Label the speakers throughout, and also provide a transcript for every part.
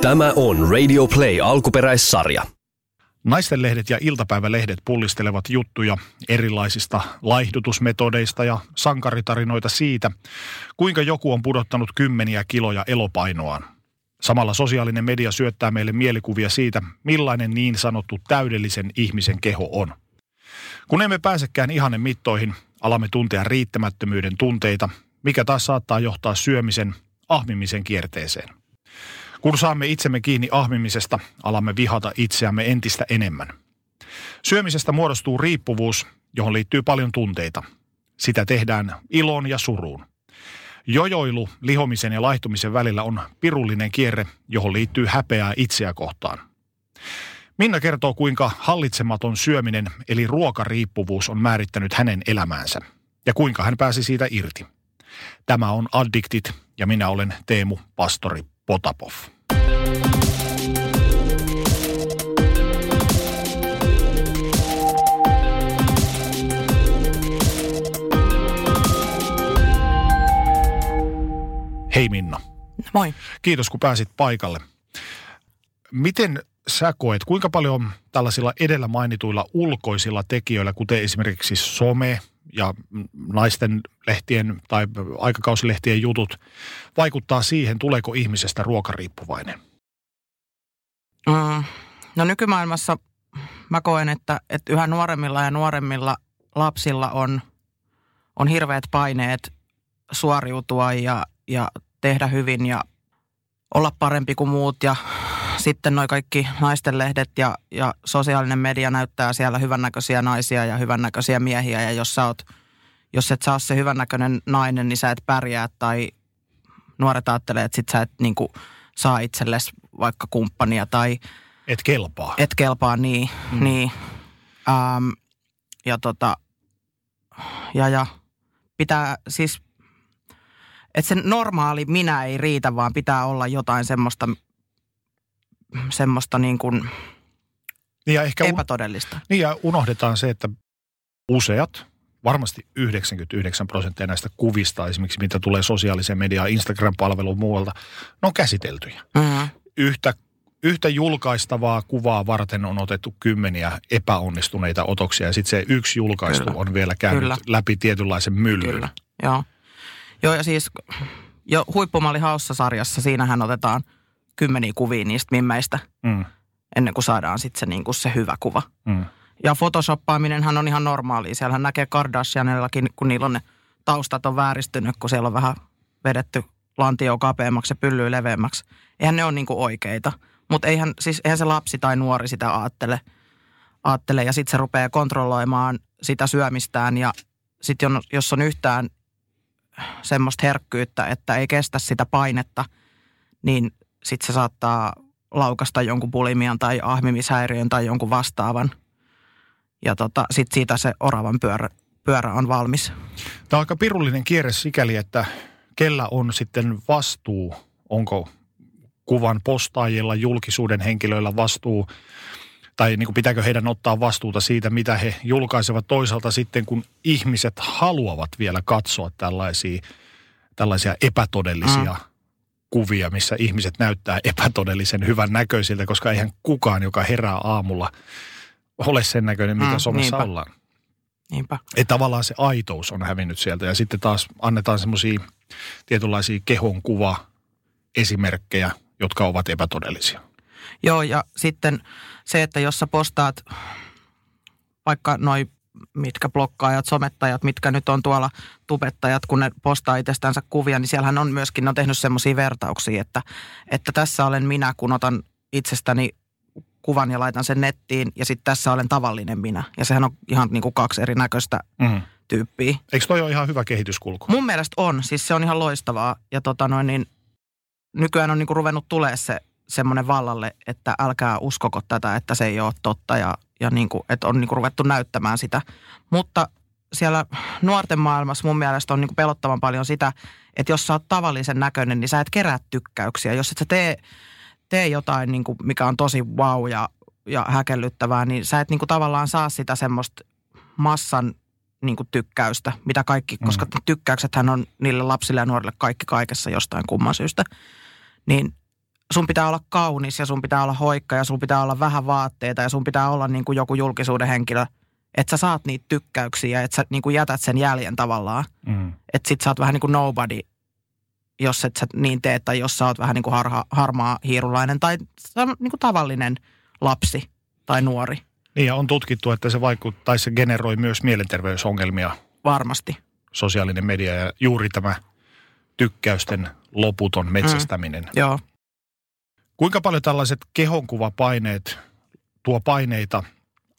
Speaker 1: Tämä on Radio Play alkuperäissarja.
Speaker 2: Naistenlehdet ja iltapäivälehdet pullistelevat juttuja erilaisista laihdutusmetodeista ja sankaritarinoita siitä, kuinka joku on pudottanut kymmeniä kiloja elopainoaan. Samalla sosiaalinen media syöttää meille mielikuvia siitä, millainen niin sanottu täydellisen ihmisen keho on. Kun emme pääsekään ihanen mittoihin, alamme tuntea riittämättömyyden tunteita, mikä taas saattaa johtaa syömisen, ahmimisen kierteeseen. Kun saamme itsemme kiinni ahmimisesta, alamme vihata itseämme entistä enemmän. Syömisestä muodostuu riippuvuus, johon liittyy paljon tunteita. Sitä tehdään ilon ja suruun. Jojoilu lihomisen ja laihtumisen välillä on pirullinen kierre, johon liittyy häpeää itseä kohtaan. Minna kertoo, kuinka hallitsematon syöminen eli ruokariippuvuus on määrittänyt hänen elämäänsä ja kuinka hän pääsi siitä irti. Tämä on Addictit ja minä olen Teemu Pastori Potapov. Hei Minna.
Speaker 3: Moi.
Speaker 2: Kiitos kun pääsit paikalle. Miten sä koet, kuinka paljon tällaisilla edellä mainituilla ulkoisilla tekijöillä, kuten esimerkiksi some ja naisten lehtien tai aikakausilehtien jutut, vaikuttaa siihen, tuleeko ihmisestä ruokariippuvainen?
Speaker 3: Mm, no nykymaailmassa mä koen, että, että yhä nuoremmilla ja nuoremmilla lapsilla on, on hirveät paineet suoriutua ja, ja tehdä hyvin ja olla parempi kuin muut ja sitten noi kaikki naistenlehdet ja, ja sosiaalinen media näyttää siellä hyvännäköisiä naisia ja hyvännäköisiä miehiä. Ja jos sä oot, jos et saa se hyvännäköinen nainen, niin sä et pärjää tai nuoret ajattelee, että sit sä et niin kuin, saa itsellesi vaikka kumppania tai...
Speaker 2: Et kelpaa.
Speaker 3: Et kelpaa, niin. Mm. niin. Ähm, ja tota, ja, ja pitää siis, että se normaali minä ei riitä, vaan pitää olla jotain semmoista, semmoista niin kuin
Speaker 2: Niin ja ehkä un-
Speaker 3: epätodellista.
Speaker 2: niin ja unohdetaan se, että useat, varmasti 99 prosenttia näistä kuvista esimerkiksi, mitä tulee sosiaaliseen mediaan, Instagram-palveluun muualta, ne on käsiteltyjä.
Speaker 3: Mm.
Speaker 2: Yhtä, yhtä julkaistavaa kuvaa varten on otettu kymmeniä epäonnistuneita otoksia ja sitten se yksi julkaistu
Speaker 3: Kyllä.
Speaker 2: on vielä käynyt
Speaker 3: Kyllä.
Speaker 2: läpi tietynlaisen myllyn.
Speaker 3: Kyllä, joo. Joo, ja siis jo huippumalli Haussa-sarjassa, siinähän otetaan kymmeniä kuvia niistä mimmeistä,
Speaker 2: Mm,
Speaker 3: ennen kuin saadaan sitten se, niin kuin se hyvä kuva.
Speaker 2: mm.
Speaker 3: Ja photoshopaaminenhan on ihan normaalia. Siellähän näkee Kardashianillakin, kun niillä on ne taustat on vääristynyt, kun siellä on vähän vedetty lantio kapeammaksi ja pyllyä leveämmäksi. Eihän ne ole niin kuin oikeita. Mutta eihän, siis, eihän se lapsi tai nuori sitä ajattele. ajattele. Ja sitten se rupeaa kontrolloimaan sitä syömistään. Ja sitten jos on yhtään semmoista herkkyyttä, että ei kestä sitä painetta, niin sitten se saattaa laukasta jonkun bulimian tai ahmimishäiriön tai jonkun vastaavan. Ja tota, sitten siitä se oravan pyörä, pyörä on valmis.
Speaker 2: Tämä on aika pirullinen kierre sikäli, että kellä on sitten vastuu, onko kuvan postaajilla, julkisuuden henkilöillä vastuu, tai niin kuin pitääkö heidän ottaa vastuuta siitä, mitä he julkaisevat toisaalta sitten, kun ihmiset haluavat vielä katsoa tällaisia, tällaisia epätodellisia mm. Kuvia, missä ihmiset näyttää epätodellisen hyvän näköisiltä, koska eihän kukaan, joka herää aamulla, ole sen näköinen, mitä
Speaker 3: Mm,
Speaker 2: somessa
Speaker 3: niinpä.
Speaker 2: ollaan.
Speaker 3: Niinpä.
Speaker 2: Että tavallaan se aitous on hävinnyt sieltä ja sitten taas annetaan semmoisia tietynlaisia kehon kuva esimerkkejä, jotka ovat epätodellisia.
Speaker 3: Joo, ja sitten se, että jos sä postaat vaikka noi mitkä blokkaajat, somettajat, mitkä nyt on tuolla tubettajat, kun ne postaa itsestänsä kuvia, niin siellähän on myöskin, ne on tehnyt semmoisia vertauksia, että, että tässä olen minä, kun otan itsestäni kuvan ja laitan sen nettiin, ja sitten tässä olen tavallinen minä. Ja sehän on ihan niin kuin kaksi erinäköistä
Speaker 2: Mm.
Speaker 3: tyyppiä.
Speaker 2: Eikö toi ole ihan hyvä kehityskulku?
Speaker 3: Mun mielestä on, siis se on ihan loistavaa. Ja tota noin, niin nykyään on niinku ruvennut tulee se semmoinen vallalle, että älkää uskoko tätä, että se ei ole totta ja, ja niinku, että on niinku ruvettu näyttämään sitä. Mutta siellä nuorten maailmassa mun mielestä on niinku pelottavan paljon sitä, että jos sä oot tavallisen näköinen, niin sä et kerää tykkäyksiä. Jos et sä tee, tee jotain, niinku, mikä on tosi wow ja, ja häkellyttävää, niin sä et niinku tavallaan saa sitä semmoista massan niin kuin tykkäystä, mitä kaikki, koska tykkäyksethän on niille lapsille ja nuorille kaikki kaikessa jostain kumman syystä. Niin sun pitää olla kaunis ja sun pitää olla hoikka ja sun pitää olla vähän vaatteita ja sun pitää olla niin kuin joku julkisuuden henkilö, että sä saat niitä tykkäyksiä, että sä niin kuin jätät sen jäljen tavallaan.
Speaker 2: Mm.
Speaker 3: Että sit sä oot vähän niin kuin nobody, jos et sä niin tee, tai jos sä oot vähän niin kuin harha, harmaa hiirulainen tai niin kuin tavallinen lapsi tai nuori.
Speaker 2: Niin ja on tutkittu, että se vaikuttaa, tai se generoi myös mielenterveysongelmia,
Speaker 3: Varmasti.
Speaker 2: sosiaalinen media ja juuri tämä tykkäysten loputon metsästäminen. Mm.
Speaker 3: Joo.
Speaker 2: Kuinka paljon tällaiset kehonkuvapaineet tuo paineita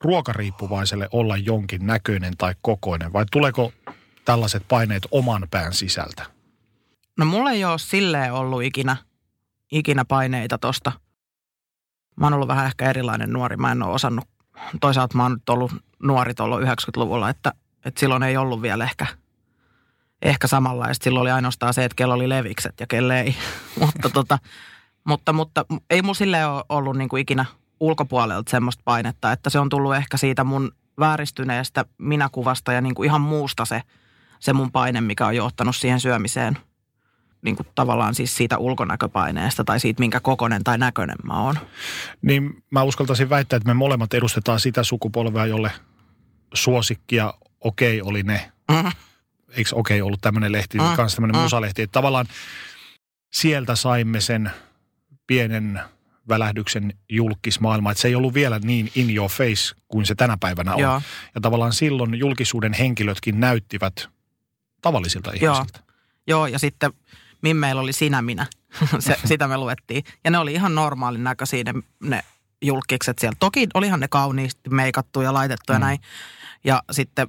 Speaker 2: ruokariippuvaiselle olla jonkin näköinen tai kokoinen vai tuleeko tällaiset paineet oman pään sisältä?
Speaker 3: No mulla ei ole silleen ollut ikinä, ikinä paineita tosta. Mä oon ollut vähän ehkä erilainen nuori. Mä en ole osannut. Toisaalta mä oon nyt ollut nuori tuolla 90-luvulla, että, että silloin ei ollut vielä ehkä, ehkä samanlaista. Silloin oli ainoastaan se, että kello oli levikset ja kelle ei. mutta, tota, mutta, mutta ei mun silleen ole ollut niin kuin ikinä ulkopuolelta semmoista painetta, että se on tullut ehkä siitä mun vääristyneestä minäkuvasta ja niin kuin ihan muusta se, se mun paine, mikä on johtanut siihen syömiseen – niin kuin tavallaan siis siitä ulkonäköpaineesta tai siitä, minkä kokonen tai näköinen mä oon.
Speaker 2: Niin mä uskaltaisin väittää, että me molemmat edustetaan sitä sukupolvea, jolle suosikkia okei okay oli ne.
Speaker 3: Mm.
Speaker 2: Eikö okei okay ollut tämmöinen lehti, mm. kanssa tämmöinen mm. musalehti. Että tavallaan sieltä saimme sen pienen välähdyksen julkismaailma, että se ei ollut vielä niin in your face kuin se tänä päivänä on.
Speaker 3: Joo.
Speaker 2: Ja tavallaan silloin julkisuuden henkilötkin näyttivät tavallisilta
Speaker 3: Joo.
Speaker 2: ihmisiltä.
Speaker 3: Joo, ja sitten Mimmeillä oli sinä minä. se, sitä me luettiin. Ja ne oli ihan normaalin näköisiä ne, ne julkikset siellä. Toki olihan ne kauniisti meikattu ja laitettu mm. ja näin. Ja sitten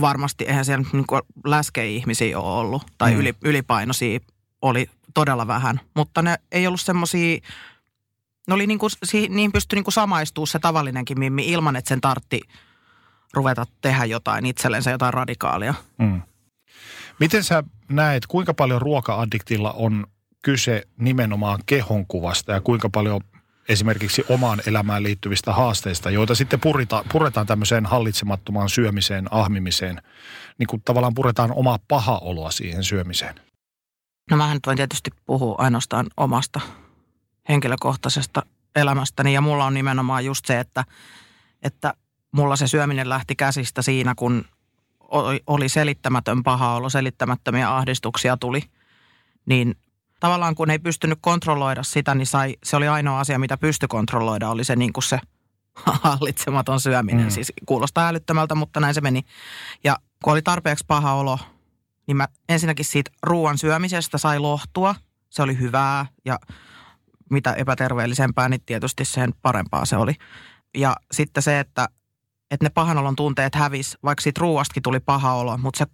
Speaker 3: varmasti eihän siellä niin läskei-ihmisiä ole ollut. Tai mm. yli, ylipainoisia oli todella vähän. Mutta ne ei ollut semmoisia, ne oli niin kuin, niin pystyi niin kuin samaistuu se tavallinenkin mimmi ilman, että sen tartti ruveta tehdä jotain itsellensä, jotain radikaalia.
Speaker 2: Mm. Miten sä näet, kuinka paljon ruoka-addiktilla on kyse nimenomaan kehonkuvasta ja kuinka paljon esimerkiksi omaan elämään liittyvistä haasteista, joita sitten purita, puretaan tämmöiseen hallitsemattomaan syömiseen, ahmimiseen, niin kuin tavallaan puretaan omaa paha oloa siihen syömiseen?
Speaker 3: No mä nyt voin tietysti puhua ainoastaan omasta henkilökohtaisesta elämästäni ja mulla on nimenomaan just se, että, että mulla se syöminen lähti käsistä siinä, kun oli selittämätön paha olo, selittämättömiä ahdistuksia tuli, niin tavallaan kun ei pystynyt kontrolloida sitä, niin sai, se oli ainoa asia, mitä pystyi kontrolloida, oli se niin kuin se hallitsematon syöminen. Mm. Siis kuulostaa älyttömältä, mutta näin se meni. Ja kun oli tarpeeksi paha olo, niin mä ensinnäkin siitä ruoan syömisestä sai lohtua. Se oli hyvää ja mitä epäterveellisempää, niin tietysti sen parempaa se oli. Ja sitten se, että että ne pahanolon tunteet hävis, vaikka siitä ruuastakin tuli paha olo, mutta se,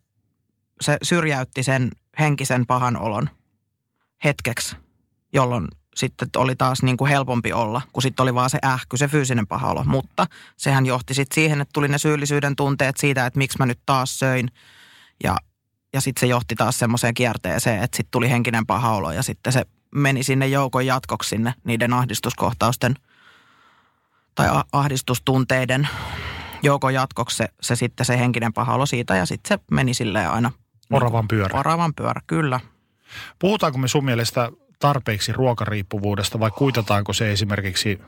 Speaker 3: se syrjäytti sen henkisen pahan olon hetkeksi, jolloin sitten oli taas niin kuin helpompi olla, kun sitten oli vaan se ähky, se fyysinen paha olo. Mutta sehän johti sitten siihen, että tuli ne syyllisyyden tunteet siitä, että miksi mä nyt taas söin. Ja, ja sitten se johti taas semmoiseen kierteeseen, että sitten tuli henkinen paha olo ja sitten se meni sinne joukon jatkoksi sinne niiden ahdistuskohtausten tai ahdistustunteiden joukon jatkoksi se, se sitten se henkinen paha olo siitä ja sitten se meni silleen aina.
Speaker 2: Oravan pyörä.
Speaker 3: Oravan pyörä, kyllä.
Speaker 2: Puhutaanko me sun mielestä tarpeeksi ruokariippuvuudesta vai kuitataanko se esimerkiksi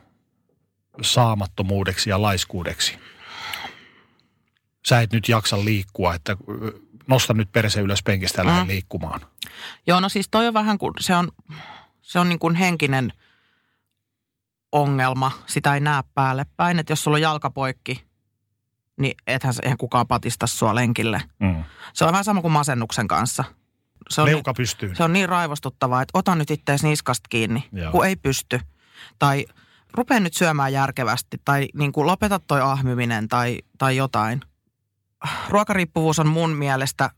Speaker 2: saamattomuudeksi ja laiskuudeksi? Sä et nyt jaksa liikkua, että nosta nyt perse ylös penkistä ja mm. liikkumaan.
Speaker 3: Joo, no siis toi on vähän kuin, se on, se on niin kuin henkinen ongelma. Sitä ei näe päälle päin, että jos sulla on jalkapoikki, niin ethän eihän kukaan patista sua lenkille. Mm. Se on vähän sama kuin masennuksen kanssa. Se on
Speaker 2: Leuka
Speaker 3: niin,
Speaker 2: pystyy.
Speaker 3: Se on niin raivostuttavaa, että ota nyt ittees niskasta kiinni, Joo. kun ei pysty. Tai rupea nyt syömään järkevästi tai niin kuin lopeta toi ahmiminen tai, tai jotain. Ruokariippuvuus on mun mielestä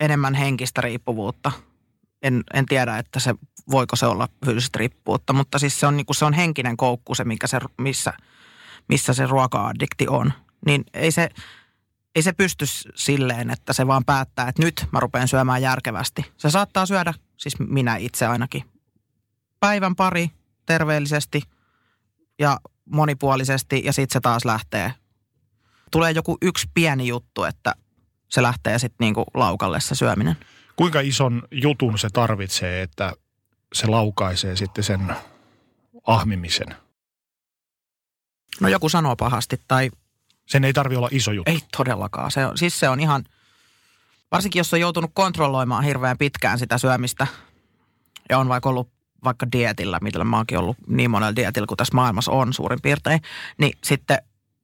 Speaker 3: enemmän henkistä riippuvuutta. En, en tiedä, että se, voiko se olla fyysistä riippuvuutta, mutta siis se on, niin kuin, se on henkinen koukku se, mikä se, missä, missä se ruoka-addikti on niin ei se, ei se pysty silleen, että se vaan päättää, että nyt mä rupean syömään järkevästi. Se saattaa syödä, siis minä itse ainakin, päivän pari terveellisesti ja monipuolisesti ja sitten se taas lähtee. Tulee joku yksi pieni juttu, että se lähtee sitten niinku laukalle se syöminen.
Speaker 2: Kuinka ison jutun se tarvitsee, että se laukaisee sitten sen ahmimisen?
Speaker 3: No joku sanoo pahasti tai
Speaker 2: Sen ei tarvi olla iso juttu.
Speaker 3: ei todellakaan. Se on, siis se on ihan, varsinkin jos on joutunut kontrolloimaan hirveän pitkään sitä syömistä ja on vaikka ollut vaikka dietillä, millä mä oonkin ollut niin monella dietillä kuin tässä maailmassa on suurin piirtein, niin sitten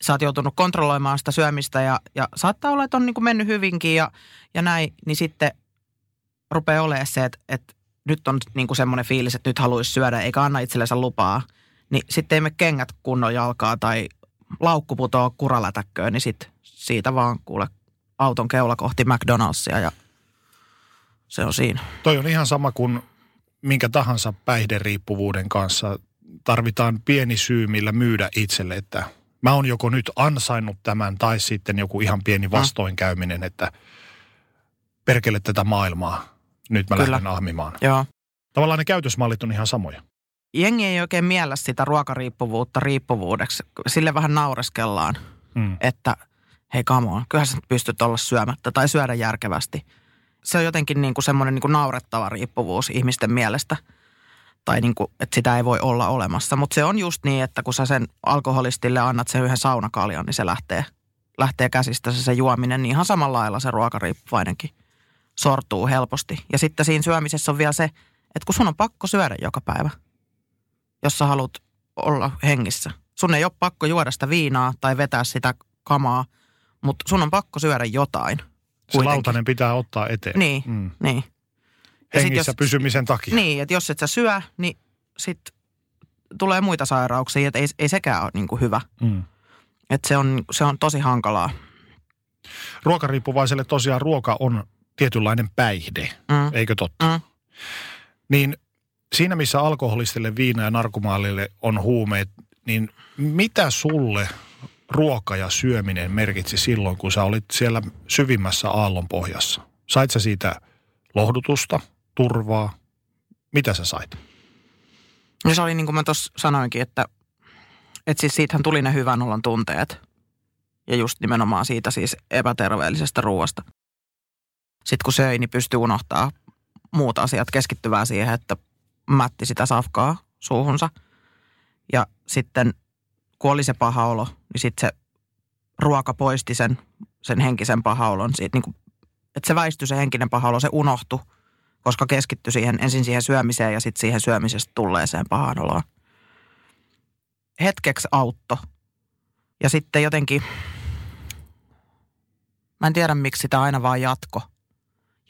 Speaker 3: sä oot joutunut kontrolloimaan sitä syömistä ja, ja saattaa olla, että on niin kuin mennyt hyvinkin ja, ja näin, niin sitten rupeaa olemaan se, että, että nyt on niin kuin semmoinen fiilis, että nyt haluaisi syödä eikä anna itsellensä lupaa, niin sitten ei me kengät kunnon jalkaa tai laukku putoo kuralätäkköön, niin sit siitä vaan kuule auton keula kohti McDonald'sia ja se on siinä.
Speaker 2: Toi on ihan sama kuin minkä tahansa päihderiippuvuuden kanssa. Tarvitaan pieni syy, millä myydä itselle, että mä oon joko nyt ansainnut tämän tai sitten joku ihan pieni vastoinkäyminen, että perkele tätä maailmaa. Nyt mä
Speaker 3: Kyllä.
Speaker 2: lähden ahmimaan.
Speaker 3: Joo.
Speaker 2: Tavallaan ne käytösmallit on ihan samoja.
Speaker 3: Jengi ei oikein miellä sitä ruokariippuvuutta riippuvuudeksi. Sille vähän naureskellaan,
Speaker 2: Mm.
Speaker 3: että hei come on, kyllähän sä pystyt olla syömättä tai syödä järkevästi. Se on jotenkin niin kuin semmoinen niin kuin naurettava riippuvuus ihmisten mielestä. Tai niin kuin, että sitä ei voi olla olemassa. Mutta se on just niin, että kun sä sen alkoholistille annat sen yhden saunakaljan, niin se lähtee, lähtee käsistä se, se juominen. Niin ihan samalla lailla se ruokariippuvainenkin sortuu helposti. Ja sitten siinä syömisessä on vielä se, että kun sun on pakko syödä joka päivä, jos sä haluat olla hengissä. Sun ei ole pakko juoda sitä viinaa tai vetää sitä kamaa, mutta sun on pakko syödä jotain.
Speaker 2: Se
Speaker 3: kuitenkin.
Speaker 2: lautanen pitää ottaa eteen.
Speaker 3: Niin,
Speaker 2: Mm.
Speaker 3: niin.
Speaker 2: Hengissä
Speaker 3: jos-
Speaker 2: pysymisen takia.
Speaker 3: Niin, että jos et sä syö, niin sit tulee muita sairauksia, että ei, ei sekään ole niin kuin hyvä.
Speaker 2: Mm.
Speaker 3: Että se on, se on tosi hankalaa.
Speaker 2: Ruokariippuvaiselle tosiaan ruoka on tietynlainen päihde,
Speaker 3: Mm.
Speaker 2: eikö totta?
Speaker 3: Mm.
Speaker 2: Niin siinä missä alkoholistille, viina ja narkomaalille on huumeet, niin mitä sulle ruoka ja syöminen merkitsi silloin, kun sä olit siellä syvimmässä aallonpohjassa? Sait sä siitä lohdutusta, turvaa? Mitä sä sait?
Speaker 3: Ja se oli niin kuin mä tuossa sanoinkin, että, että siis siitähän tuli ne hyvän olon tunteet. Ja just nimenomaan siitä siis epäterveellisestä ruoasta. Sitten kun söi, niin pystyi unohtaa muut asiat keskittyvää siihen, että mätti sitä safkaa suuhunsa. Ja sitten kun oli se paha olo, niin sitten se ruoka poisti sen, sen henkisen paha olon. Siitä niin kuin, että se väistyi se henkinen paha olo, se unohtui, koska keskittyi siihen, ensin siihen syömiseen ja sitten siihen syömisestä tulleeseen pahaan oloon. Hetkeksi autto. Ja sitten jotenkin, mä en tiedä miksi sitä aina vaan jatko.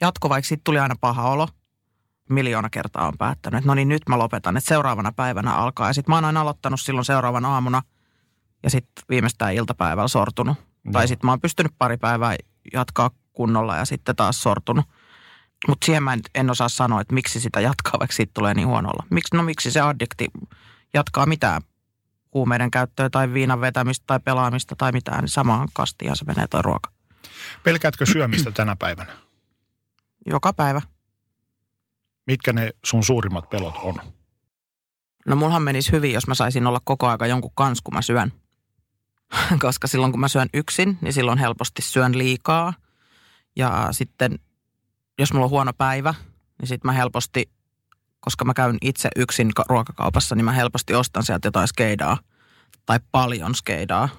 Speaker 3: Jatko, vaikka sitten tuli aina paha olo. Miljoona kertaa on päättänyt, että no niin nyt mä lopetan, että seuraavana päivänä alkaa. Ja sitten mä oon aina aloittanut silloin seuraavan aamuna ja sitten viimeistään iltapäivällä sortunut.
Speaker 2: No.
Speaker 3: Tai sitten mä oon pystynyt pari päivää jatkaa kunnolla ja sitten taas sortunut. Mutta siihen mä en, en osaa sanoa, että miksi sitä jatkaa, vaikka siitä tulee niin huonolla. Miksi, no miksi se addikti jatkaa mitään huumeiden käyttöä tai viinan vetämistä tai pelaamista tai mitään, niin samaan kastiin se menee toi ruoka.
Speaker 2: Pelkäätkö syömistä tänä päivänä?
Speaker 3: Joka päivä.
Speaker 2: Mitkä ne sun suurimmat pelot on?
Speaker 3: No mullahan menisi hyvin, jos mä saisin olla koko aika jonkun kanssa, kun mä syön. Koska silloin kun mä syön yksin, niin silloin helposti syön liikaa. Ja sitten jos mulla on huono päivä, niin sitten mä helposti, koska mä käyn itse yksin ka- ruokakaupassa, niin mä helposti ostan sieltä jotain skeidaa tai paljon skeidaa.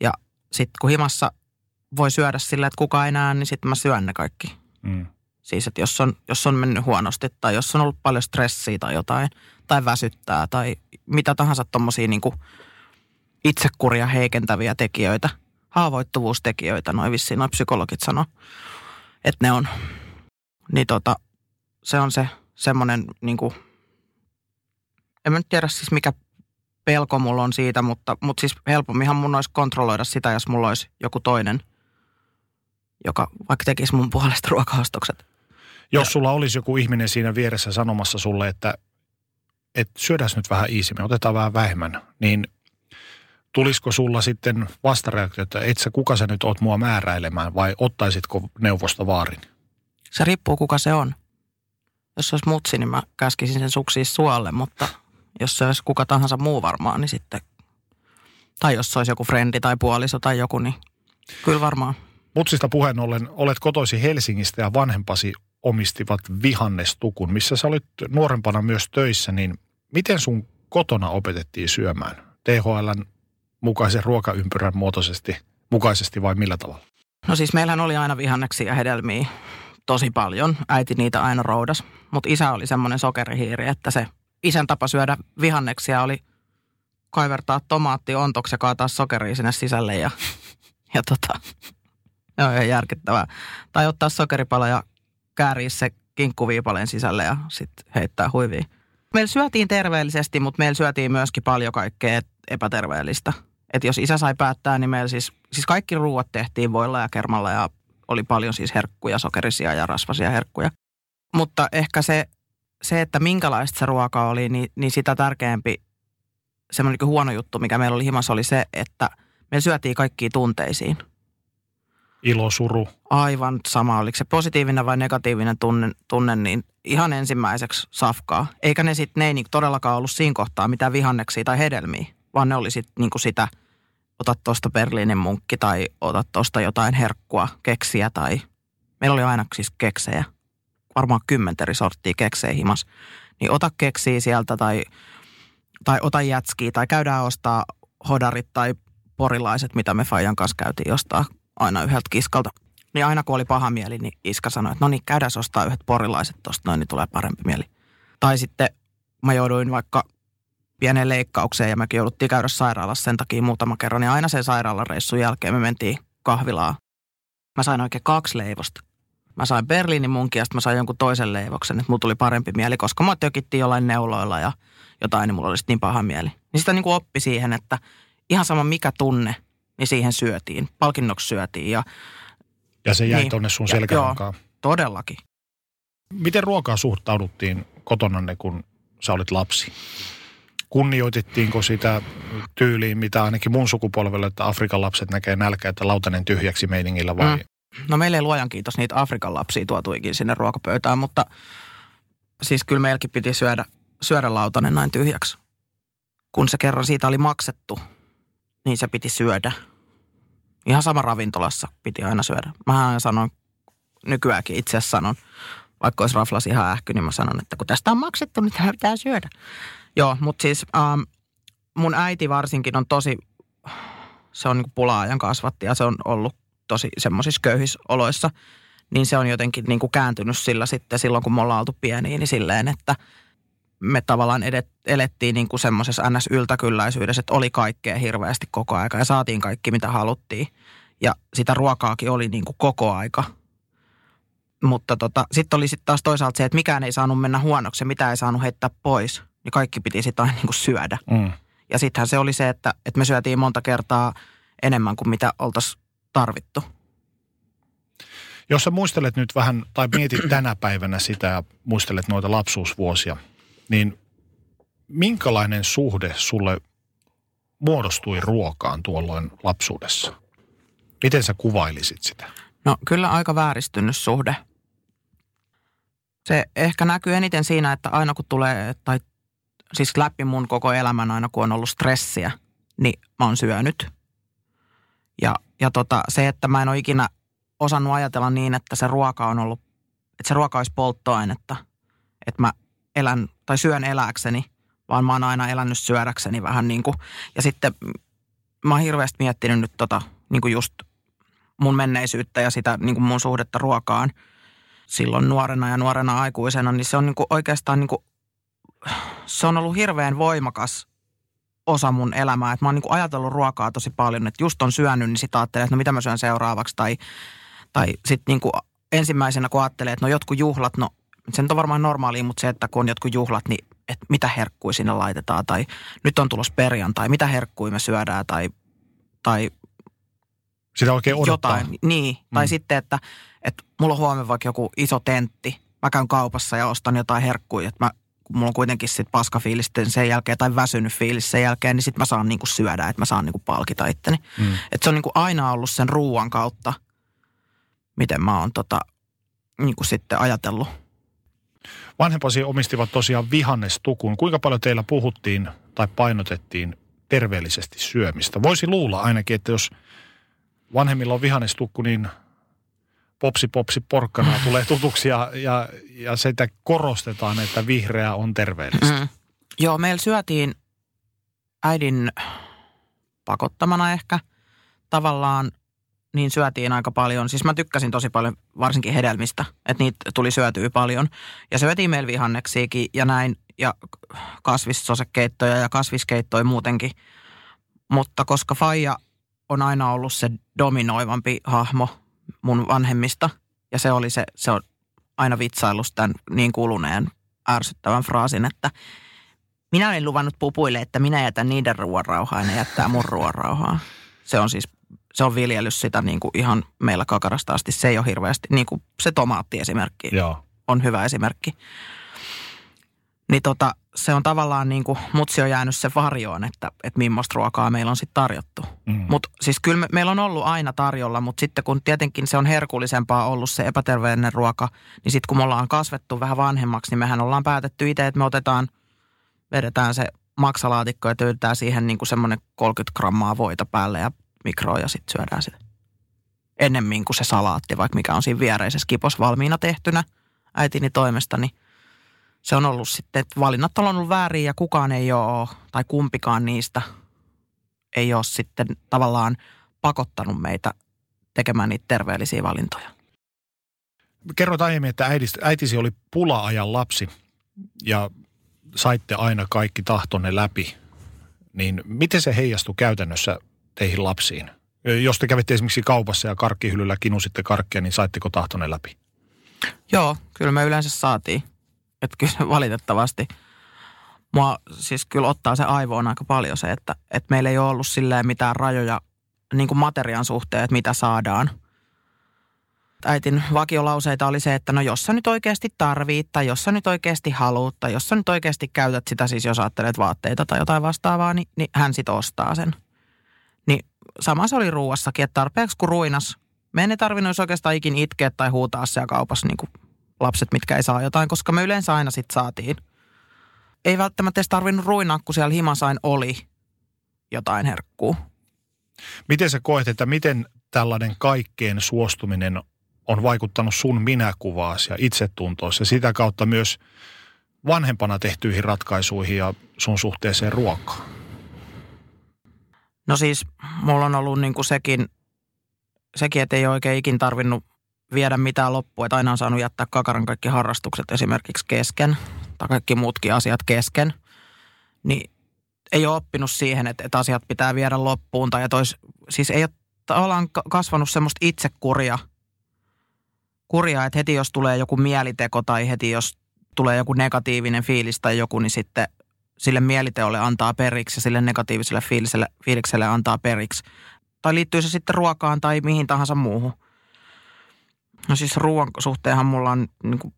Speaker 3: Ja sitten kun himassa voi syödä sillä, että kukaan ei näe, niin sitten mä syön ne kaikki.
Speaker 2: Mm.
Speaker 3: Siis, että jos on, jos on mennyt huonosti tai jos on ollut paljon stressiä tai jotain, tai väsyttää tai mitä tahansa tuommoisia niin itsekuria heikentäviä tekijöitä, haavoittuvuustekijöitä, noin vissiin noin psykologit sanoo, että ne on. Niin tota, se on se semmoinen niin kuin, en mä nyt tiedä siis mikä pelko mulla on siitä, mutta, mutta siis helpomminhan mun olisi kontrolloida sitä, jos mulla olisi joku toinen, joka vaikka tekisi mun puolesta ruokaostokset.
Speaker 2: Jos sulla olisi joku ihminen siinä vieressä sanomassa sulle, että, että syödäs nyt vähän iisimmin, otetaan vähän vähemmän, niin tulisiko sulla sitten vastareaktio, että et sä kuka sä nyt oot mua määräilemään vai ottaisitko neuvosta vaarin?
Speaker 3: Se riippuu kuka se on. Jos se olisi mutsi, niin mä käskisin sen suksiin suolle, mutta jos se olisi kuka tahansa muu varmaan, niin sitten... Tai jos se olisi joku frendi tai puoliso tai joku, niin kyllä varmaan.
Speaker 2: Mutsista puheen ollen, olet kotoisi Helsingistä ja vanhempasi omistivat vihannestukun, missä sä olit nuorempana myös töissä, niin miten sun kotona opetettiin syömään? THLn mukaisen ruokaympyrän muotoisesti, mukaisesti vai millä tavalla?
Speaker 3: No siis meillähän oli aina vihanneksia ja hedelmiä tosi paljon. Äiti niitä aina roudas. Mutta isä oli semmoinen sokerihiiri, että se isän tapa syödä vihanneksia oli kaivertaa tomaatti ontoksi ja kaataa sokeria sinne sisälle ja, ja tota, on ihan järkyttävää. Tai ottaa sokeripala ja kääriä se kinkkuviipaleen sisälle ja sitten heittää huiviin. Meillä syötiin terveellisesti, mutta meillä syötiin myöskin paljon kaikkea epäterveellistä. Että jos isä sai päättää, niin meillä siis, siis kaikki ruuat tehtiin voilla ja kermalla ja oli paljon siis herkkuja, sokerisia ja rasvasia herkkuja. Mutta ehkä se, se että minkälaista se ruoka oli, niin, niin sitä tärkeämpi semmoinen niin huono juttu, mikä meillä oli himassa, oli se, että me syötiin kaikkiin tunteisiin.
Speaker 2: Ilo, suru.
Speaker 3: Aivan sama, oliko se positiivinen vai negatiivinen tunne, tunne niin ihan ensimmäiseksi safkaa. Eikä ne sitten, ne ei niin todellakaan ollut siinä kohtaa mitään vihanneksia tai hedelmiä, vaan ne oli sitten niin sitä – ota tuosta Berliinin munkki tai ota tuosta jotain herkkua, keksiä tai meillä oli aina siis keksejä. Varmaan kymmenteri sorttia keksejä himas. Niin ota keksiä sieltä tai, tai ota jätskiä tai käydään ostaa hodarit tai porilaiset, mitä me Fajan kanssa käytiin ostaa aina yhdeltä kiskalta. Niin aina kun oli paha mieli, niin Iska sanoi, että no niin, käydään ostaa yhdet porilaiset tuosta, noin niin tulee parempi mieli. Tai sitten mä jouduin vaikka pieneen leikkaukseen ja mekin jouduttiin käydä sairaalassa sen takia muutama kerran. Ja aina sen sairaalareissun jälkeen me mentiin kahvilaan. Mä sain oikein kaksi leivosta. Mä sain Berliinin munkin ja sitten mä sain jonkun toisen leivoksen, että mulla tuli parempi mieli, koska mä tökittiin jollain neuloilla ja jotain, niin mulla oli niin paha mieli. Niin sitä niin kuin oppi siihen, että ihan sama mikä tunne, niin siihen syötiin. Palkinnoksi syötiin ja...
Speaker 2: Ja se jäi niin, tonne sun selkärankaan.
Speaker 3: Joo, todellakin.
Speaker 2: Miten ruokaa suhtauduttiin kotonanne, kun sä olit lapsi? Kunnioitettiinko sitä tyyliin, mitä ainakin mun sukupolvelle, että Afrikan lapset näkee nälkää, että lautanen tyhjäksi meiningillä vai? Mm.
Speaker 3: No meille ei luojan kiitos niitä Afrikan lapsia tuotuikin sinne ruokapöytään, mutta siis kyllä meilläkin piti syödä, syödä lautanen näin tyhjäksi. Kun se kerran siitä oli maksettu, niin se piti syödä. Ihan sama ravintolassa piti aina syödä. Mä sanon, nykyäänkin itse sanon, vaikka olisi raflas ihan ähky, niin mä sanon, että kun tästä on maksettu, niin tämä pitää syödä. Joo, mutta siis ähm, mun äiti varsinkin on tosi, se on niin pulaajan kasvatti ja se on ollut tosi semmoisissa köyhissä oloissa. Niin se on jotenkin niin kuin kääntynyt sillä sitten silloin, kun me ollaan oltu pieniä, niin silleen, että me tavallaan edet, elettiin niin semmoisessa ns-yltäkylläisyydessä, että oli kaikkea hirveästi koko aika ja saatiin kaikki, mitä haluttiin. Ja sitä ruokaakin oli niin kuin koko aika. Mutta tota, sitten oli sitten taas toisaalta se, että mikään ei saanut mennä huonoksi mitä ei saanut heittää pois – niin kaikki piti sitä aina niin kuin syödä. Mm. Ja sittenhän se oli se, että, että me syötiin monta kertaa enemmän kuin mitä oltaisiin tarvittu.
Speaker 2: Jos sä muistelet nyt vähän, tai mietit tänä päivänä sitä ja muistelet noita lapsuusvuosia, niin minkälainen suhde sulle muodostui ruokaan tuolloin lapsuudessa? Miten sä kuvailisit sitä?
Speaker 3: No kyllä aika vääristynyt suhde. Se ehkä näkyy eniten siinä, että aina kun tulee tai siis läpi mun koko elämän aina, kun on ollut stressiä, niin mä oon syönyt. Ja, ja tota, se, että mä en ole ikinä osannut ajatella niin, että se ruoka on ollut, että se ruoka olisi polttoainetta. Että mä elän tai syön eläkseni, vaan mä oon aina elänyt syödäkseni vähän niin kuin. Ja sitten mä oon hirveästi miettinyt nyt tota, niin kuin just mun menneisyyttä ja sitä niin kuin mun suhdetta ruokaan silloin nuorena ja nuorena aikuisena, niin se on niin kuin oikeastaan niin kuin se on ollut hirveän voimakas osa mun elämää. Että mä oon niin ajatellut ruokaa tosi paljon, että just on syönyt, niin sitten ajattelee, että no mitä mä syön seuraavaksi. Tai, tai sitten niin ensimmäisenä kun ajattelee, että no jotkut juhlat, no se on varmaan normaalia, mutta se, että kun on jotkut juhlat, niin että mitä herkkui sinne laitetaan. Tai nyt on tulos perjantai, mitä herkkui me syödään tai, tai
Speaker 2: sitä oikein odottaa.
Speaker 3: Jotain, niin. Mm. Tai sitten, että, että mulla on huomenna vaikka joku iso tentti. Mä käyn kaupassa ja ostan jotain herkkuja, että mä kun mulla on kuitenkin sit paska fiilis sen jälkeen tai väsynyt fiilis sen jälkeen, niin sit mä saan niinku syödä, että mä saan niinku palkita itteni. Mm. Että se on niinku aina ollut sen ruuan kautta, miten mä oon tota, niinku sitten ajatellut.
Speaker 2: Vanhempasi omistivat tosiaan vihannestukun. Kuinka paljon teillä puhuttiin tai painotettiin terveellisesti syömistä? Voisi luulla ainakin, että jos vanhemmilla on vihannestukku, niin popsi popsi porkkana tulee tutuksi ja, ja, ja sitä korostetaan, että vihreä on terveellistä. Mm.
Speaker 3: Joo, meillä syötiin äidin pakottamana ehkä tavallaan niin syötiin aika paljon. Siis mä tykkäsin tosi paljon varsinkin hedelmistä, että niitä tuli syötyä paljon. Ja syötiin meillä vihanneksiakin ja näin ja kasvissosekeittoja ja kasviskeittoja muutenkin. Mutta koska Faija on aina ollut se dominoivampi hahmo mun vanhemmista ja se oli se, se on aina vitsaillut tämän niin kuluneen ärsyttävän fraasin, että minä olen luvannut pupuille, että minä jätän niiden ruoan rauhaa ja ne jättää mun ruoan rauhaa. Se on siis, se on viljellyt sitä niin kuin ihan meillä kakarasta asti. Se ei ole hirveästi, niin kuin se tomaatti esimerkki Joo. on hyvä esimerkki. Niin tota, se on tavallaan niin kuin, mutsi on jäänyt se varjoon, että, että millaista ruokaa meillä on sitten tarjottu. Mm. Mutta siis kyllä me, meillä on ollut aina tarjolla, mutta sitten kun tietenkin se on herkullisempaa ollut se epäterveellinen ruoka, niin sitten kun me ollaan kasvettu vähän vanhemmaksi, niin mehän ollaan päätetty itse, että me otetaan, vedetään se maksalaatikko ja tyydytään siihen niin kuin semmoinen 30 grammaa voita päälle ja mikroa ja sitten syödään sitä. Ennemmin kuin se salaatti, vaikka mikä on siinä viereisessä kipos valmiina tehtynä äitini toimesta, niin se on ollut sitten, että valinnat on ollut väärin ja kukaan ei ole, tai kumpikaan niistä ei ole sitten tavallaan pakottanut meitä tekemään niitä terveellisiä valintoja.
Speaker 2: Kerroit aiemmin, että äitisi, äitisi oli pula-ajan lapsi ja saitte aina kaikki tahtonne läpi. Niin miten se heijastui käytännössä teihin lapsiin? Jos te kävitte esimerkiksi kaupassa ja karkkihyllyllä kinusitte karkkia, niin saitteko tahtonne läpi?
Speaker 3: Joo, kyllä me yleensä saatiin. Että kyllä valitettavasti mua siis kyllä ottaa se aivoon aika paljon se, että, että meillä ei ole ollut silleen mitään rajoja niin kuin materiaan suhteen, että mitä saadaan. Äitin vakiolauseita oli se, että no jos sä nyt oikeasti tarvit tai jos sä nyt oikeasti haluut tai jos sä nyt oikeasti käytät sitä siis jos ajattelet vaatteita tai jotain vastaavaa, niin, niin hän sit ostaa sen. Niin sama se oli ruuassakin, että tarpeeksi kun ruinas, me ei tarvinnut oikeastaan ikin itkeä tai huutaa siellä kaupassa niin kuin lapset, mitkä ei saa jotain, koska me yleensä aina sitten saatiin. Ei välttämättä edes tarvinnut ruinaa, kun siellä himasain oli jotain herkkuu.
Speaker 2: Miten sä koet, että miten tällainen kaikkeen suostuminen on vaikuttanut sun minäkuvaasi ja itsetuntoisi ja sitä kautta myös vanhempana tehtyihin ratkaisuihin ja sun suhteeseen ruokaan?
Speaker 3: No siis mulla on ollut niin kuin sekin, sekin, että ei oikein ikin tarvinnut viedä mitään loppua, että aina on saanut jättää kakaran kaikki harrastukset esimerkiksi kesken tai kaikki muutkin asiat kesken, niin ei ole oppinut siihen, että, että asiat pitää viedä loppuun tai että olisi, siis ei ole tavallaan kasvanut semmoista itsekuria, kuria, että heti jos tulee joku mieliteko tai heti jos tulee joku negatiivinen fiilis tai joku, niin sitten sille mieliteolle antaa periksi ja sille negatiiviselle fiiliselle, fiilikselle antaa periksi. Tai liittyy se sitten ruokaan tai mihin tahansa muuhun. No siis ruoan suhteenhan mulla on, niin kuin,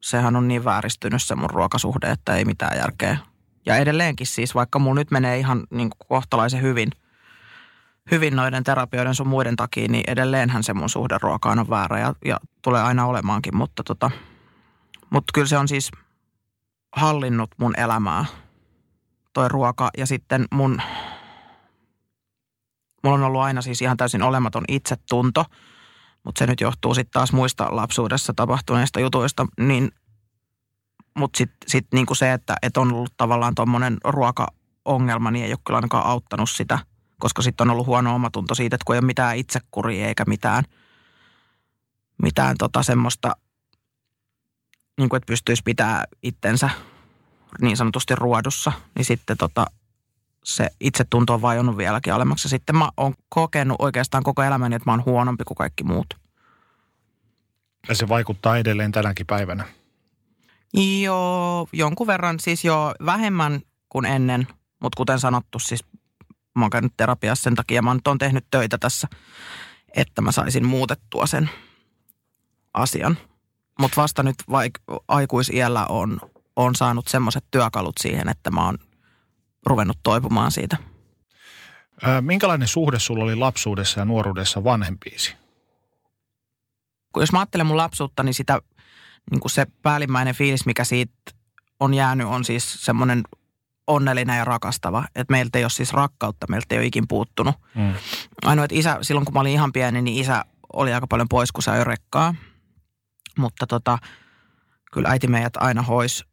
Speaker 3: sehän on niin vääristynyt se mun ruokasuhde, että ei mitään järkeä. Ja edelleenkin siis, vaikka mulla nyt menee ihan niin kuin kohtalaisen hyvin, hyvin noiden terapioiden sun muiden takia, niin edelleenhän se mun suhde ruokaan on väärä ja, ja tulee aina olemaankin. Mutta, tota, mutta kyllä se on siis hallinnut mun elämää, toi ruoka. Ja sitten mun, mulla on ollut aina siis ihan täysin olematon itsetunto – mutta se nyt johtuu sitten taas muista lapsuudessa tapahtuneista jutuista, niin mutta sitten sit niinku se, että et on ollut tavallaan tuommoinen ruokaongelma, niin ei ole kyllä ainakaan auttanut sitä, koska sitten on ollut huono omatunto siitä, että kun ei ole mitään itsekuria eikä mitään, mitään tota semmoista, niin kuin, että pystyisi pitää itsensä niin sanotusti ruodussa, niin sitten tota, se itsetunto on vajonnut vieläkin alemmaksi. Sitten mä oon kokenut oikeastaan koko elämäni, että mä oon huonompi kuin kaikki muut.
Speaker 2: Ja se vaikuttaa edelleen tänäkin päivänä.
Speaker 3: Joo, jonkun verran siis jo vähemmän kuin ennen, mutta kuten sanottu, siis mä oon käynyt terapiassa sen takia, mä oon tehnyt töitä tässä, että mä saisin muutettua sen asian. Mutta vasta nyt vaik- aikuisiellä on, on saanut semmoiset työkalut siihen, että mä oon ruvennut toipumaan siitä.
Speaker 2: minkälainen suhde sulla oli lapsuudessa ja nuoruudessa vanhempiisi?
Speaker 3: Kun jos mä ajattelen mun lapsuutta, niin sitä niin kuin se päällimmäinen fiilis, mikä siitä on jäänyt, on siis semmoinen onnellinen ja rakastava. Että meiltä ei ole siis rakkautta, meiltä ei ole ikin puuttunut. Mm. Ainoa, että isä, silloin kun mä olin ihan pieni, niin isä oli aika paljon pois, kun se rekkaa. Mutta tota, kyllä äiti meidät aina hois,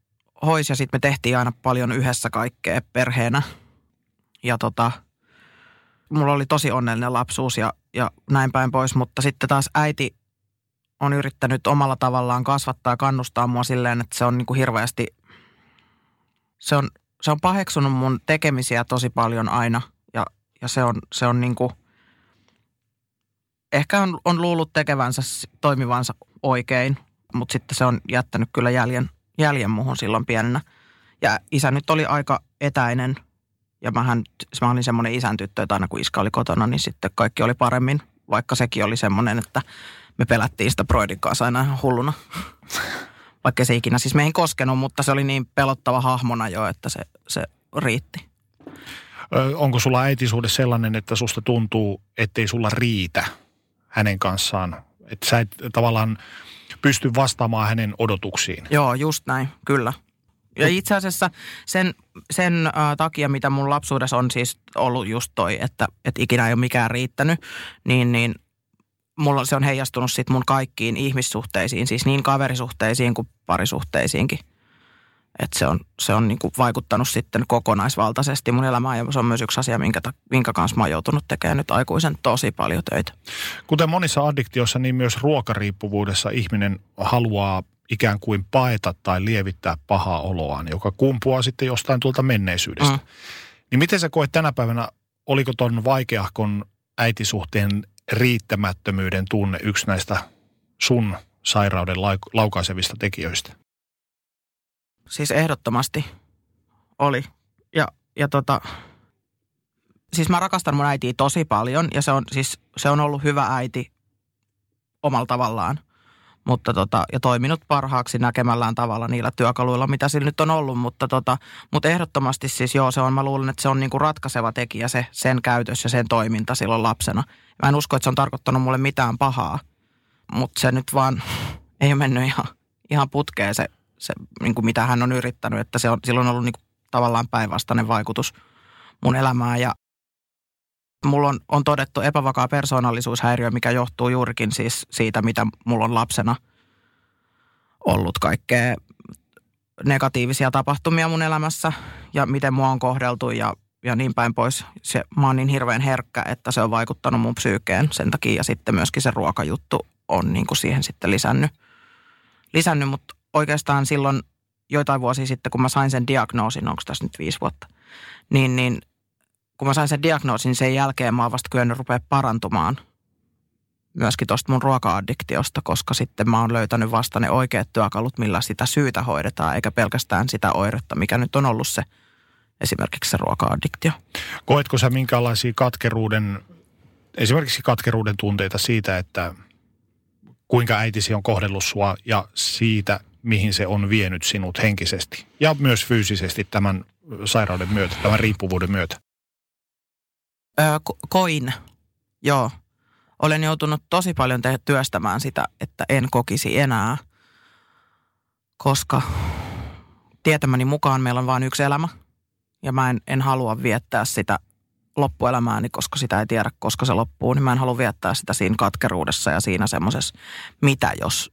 Speaker 3: hois ja sitten me tehtiin aina paljon yhdessä kaikkea perheenä. Ja tota, mulla oli tosi onnellinen lapsuus ja, ja näin päin pois, mutta sitten taas äiti on yrittänyt omalla tavallaan kasvattaa ja kannustaa mua silleen, että se on niin kuin hirveästi, se on, se on paheksunut mun tekemisiä tosi paljon aina ja, ja se on, se on niin kuin, ehkä on, on luullut tekevänsä toimivansa oikein, mutta sitten se on jättänyt kyllä jäljen, jäljen muhun silloin pienenä. Ja isä nyt oli aika etäinen ja mähän, mä olin semmoinen isän tyttö, että aina kun iska oli kotona, niin sitten kaikki oli paremmin, vaikka sekin oli semmoinen, että me pelättiin sitä Broidin kanssa aina hulluna. Vaikka se ikinä siis meihin koskenut, mutta se oli niin pelottava hahmona jo, että se, se riitti.
Speaker 2: Ö, onko sulla äitisuhde sellainen, että susta tuntuu, ettei sulla riitä hänen kanssaan? Että sä et tavallaan pysty vastaamaan hänen odotuksiin.
Speaker 3: Joo, just näin, kyllä. Ja itse asiassa sen, sen äh, takia, mitä mun lapsuudessa on siis ollut just toi, että, että ikinä ei ole mikään riittänyt, niin, niin mulla se on heijastunut sitten mun kaikkiin ihmissuhteisiin, siis niin kaverisuhteisiin kuin parisuhteisiinkin. Että se on, se on niinku vaikuttanut sitten kokonaisvaltaisesti mun elämään ja se on myös yksi asia, minkä, minkä kanssa mä oon joutunut tekemään nyt aikuisen tosi paljon töitä.
Speaker 2: Kuten monissa addiktioissa, niin myös ruokariippuvuudessa ihminen haluaa ikään kuin paeta tai lievittää pahaa oloaan, joka kumpuaa sitten jostain tuolta menneisyydestä. Mm. Niin miten sä koet tänä päivänä, oliko ton vaikeahkon äitisuhteen riittämättömyyden tunne yksi näistä sun sairauden laukaisevista tekijöistä?
Speaker 3: Siis ehdottomasti oli. Ja, ja tota, siis mä rakastan mun äitiä tosi paljon ja se on, siis, se on ollut hyvä äiti omalla tavallaan mutta tota, ja toiminut parhaaksi näkemällään tavalla niillä työkaluilla, mitä sillä nyt on ollut. Mutta, tota, mutta ehdottomasti siis joo, se on, mä luulen, että se on niinku ratkaiseva tekijä se, sen käytös ja sen toiminta silloin lapsena. Mä en usko, että se on tarkoittanut mulle mitään pahaa, mutta se nyt vaan ei ole mennyt ihan, ihan putkeen se, se niin kuin mitä hän on yrittänyt, että se on, silloin on ollut niin kuin tavallaan päinvastainen vaikutus mun elämään ja Mulla on, on todettu epävakaa persoonallisuushäiriö, mikä johtuu juurikin siis siitä, mitä mulla on lapsena ollut kaikkea negatiivisia tapahtumia mun elämässä ja miten mua on kohdeltu ja, ja niin päin pois. Se, mä oon niin hirveän herkkä, että se on vaikuttanut mun psyykeen sen takia ja sitten myöskin se ruokajuttu on niin kuin siihen sitten lisännyt. lisännyt. Mutta oikeastaan silloin joitain vuosia sitten, kun mä sain sen diagnoosin, onko tässä nyt viisi vuotta, niin, niin kun mä sain sen diagnoosin, sen jälkeen mä oon vasta kyennyt rupea parantumaan myöskin tuosta mun ruoka-addiktiosta, koska sitten mä oon löytänyt vasta ne oikeat työkalut, millä sitä syytä hoidetaan, eikä pelkästään sitä oiretta, mikä nyt on ollut se esimerkiksi se ruoka-addiktio.
Speaker 2: Koetko sä minkälaisia katkeruuden, esimerkiksi katkeruuden tunteita siitä, että kuinka äitisi on kohdellut sua ja siitä, mihin se on vienyt sinut henkisesti ja myös fyysisesti tämän sairauden myötä, tämän riippuvuuden myötä?
Speaker 3: Öö, ko- koin, joo. Olen joutunut tosi paljon te- työstämään sitä, että en kokisi enää, koska tietämäni mukaan meillä on vain yksi elämä. Ja mä en, en halua viettää sitä loppuelämääni, koska sitä ei tiedä, koska se loppuu. Niin mä en halua viettää sitä siinä katkeruudessa ja siinä semmoisessa mitä jos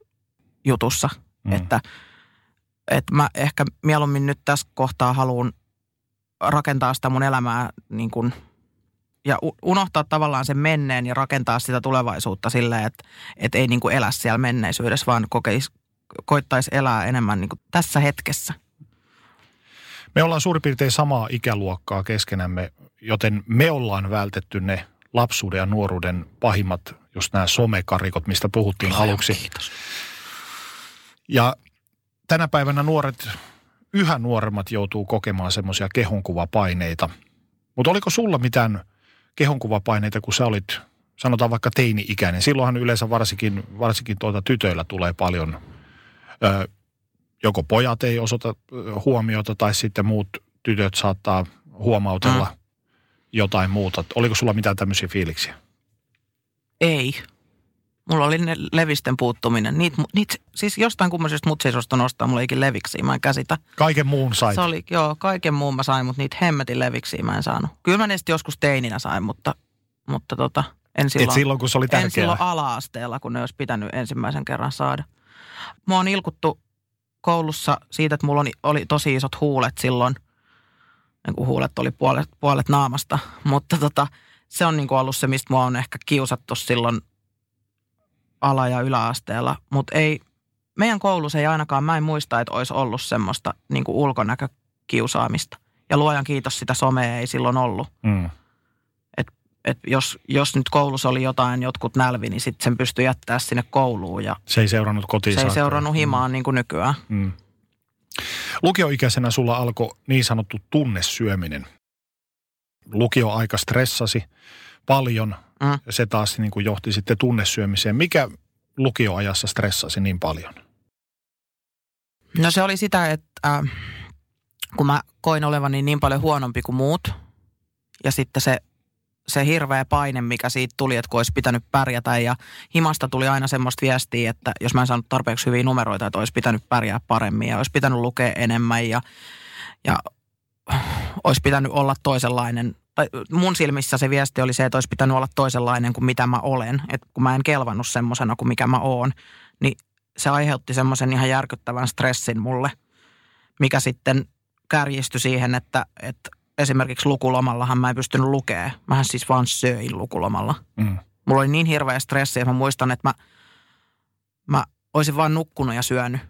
Speaker 3: jutussa. Mm. Että, että mä ehkä mieluummin nyt tässä kohtaa haluan rakentaa sitä mun elämää niin kuin – ja unohtaa tavallaan sen menneen ja rakentaa sitä tulevaisuutta silleen, että, että ei niin kuin elä siellä menneisyydessä, vaan kokeisi, koittaisi elää enemmän niin kuin tässä hetkessä.
Speaker 2: Me ollaan suurin piirtein samaa ikäluokkaa keskenämme, joten me ollaan vältetty ne lapsuuden ja nuoruuden pahimmat, just nämä somekarikot, mistä puhuttiin Ai aluksi. Kiitos. Ja tänä päivänä nuoret, yhä nuoremmat joutuu kokemaan semmoisia kehonkuvapaineita. Mutta oliko sulla mitään – kehonkuvapaineita, kun sä olit, sanotaan vaikka teini-ikäinen. Silloinhan yleensä varsinkin, varsinkin tuota tytöillä tulee paljon, ö, joko pojat ei osoita huomiota tai sitten muut tytöt saattaa huomautella mm. jotain muuta. Oliko sulla mitään tämmöisiä fiiliksiä?
Speaker 3: Ei. Mulla oli ne levisten puuttuminen. Niit, niit, siis jostain kummallisesta mut siis nostaa mulla ikin leviksi, mä en käsitä.
Speaker 2: Kaiken muun sai.
Speaker 3: Se oli, joo, kaiken muun mä sain, mutta niitä hemmetin leviksi mä en saanut. Kyllä mä niistä joskus teininä sain, mutta, mutta tota. En silloin,
Speaker 2: Et silloin, kun se oli
Speaker 3: en
Speaker 2: tärkeää.
Speaker 3: silloin ala-asteella, kun ne olisi pitänyt ensimmäisen kerran saada. Mua on ilkuttu koulussa siitä, että mulla oli, oli tosi isot huulet silloin. Niin kuin huulet oli puolet, puolet naamasta. Mutta tota, se on niin kuin ollut se, mistä mua on ehkä kiusattu silloin ala- ja yläasteella. Mutta ei, meidän koulussa ei ainakaan, mä en muista, että olisi ollut semmoista niin kuin ulkonäkökiusaamista. Ja luojan kiitos, sitä somea ei silloin ollut.
Speaker 2: Mm.
Speaker 3: Et jos, jos nyt koulussa oli jotain, jotkut nälvi, niin sitten sen pystyi jättää sinne kouluun ja
Speaker 2: Se ei seurannut kotiin
Speaker 3: se ei seurannut himaan niin kuin nykyään.
Speaker 2: Mm. Lukioikäisenä sulla alkoi niin sanottu tunnesyöminen. Lukioaika stressasi paljon
Speaker 3: Mm.
Speaker 2: se taas niin kuin johti sitten tunnesyömiseen. Mikä lukioajassa stressasi niin paljon?
Speaker 3: No se oli sitä, että äh, kun mä koin olevani niin paljon huonompi kuin muut ja sitten se, se hirveä paine, mikä siitä tuli, että kun olisi pitänyt pärjätä ja himasta tuli aina semmoista viestiä, että jos mä en saanut tarpeeksi hyviä numeroita, että olisi pitänyt pärjää paremmin ja olisi pitänyt lukea enemmän ja, ja olisi pitänyt olla toisenlainen. Tai mun silmissä se viesti oli se, että olisi pitänyt olla toisenlainen kuin mitä mä olen. Että kun mä en kelvannut semmoisena kuin mikä mä oon, niin se aiheutti semmoisen ihan järkyttävän stressin mulle, mikä sitten kärjistyi siihen, että, että esimerkiksi lukulomallahan mä en pystynyt lukemaan. Mähän siis vaan söin lukulomalla.
Speaker 2: Mm.
Speaker 3: Mulla oli niin hirveä stressi, että mä muistan, että mä, mä olisin vaan nukkunut ja syönyt.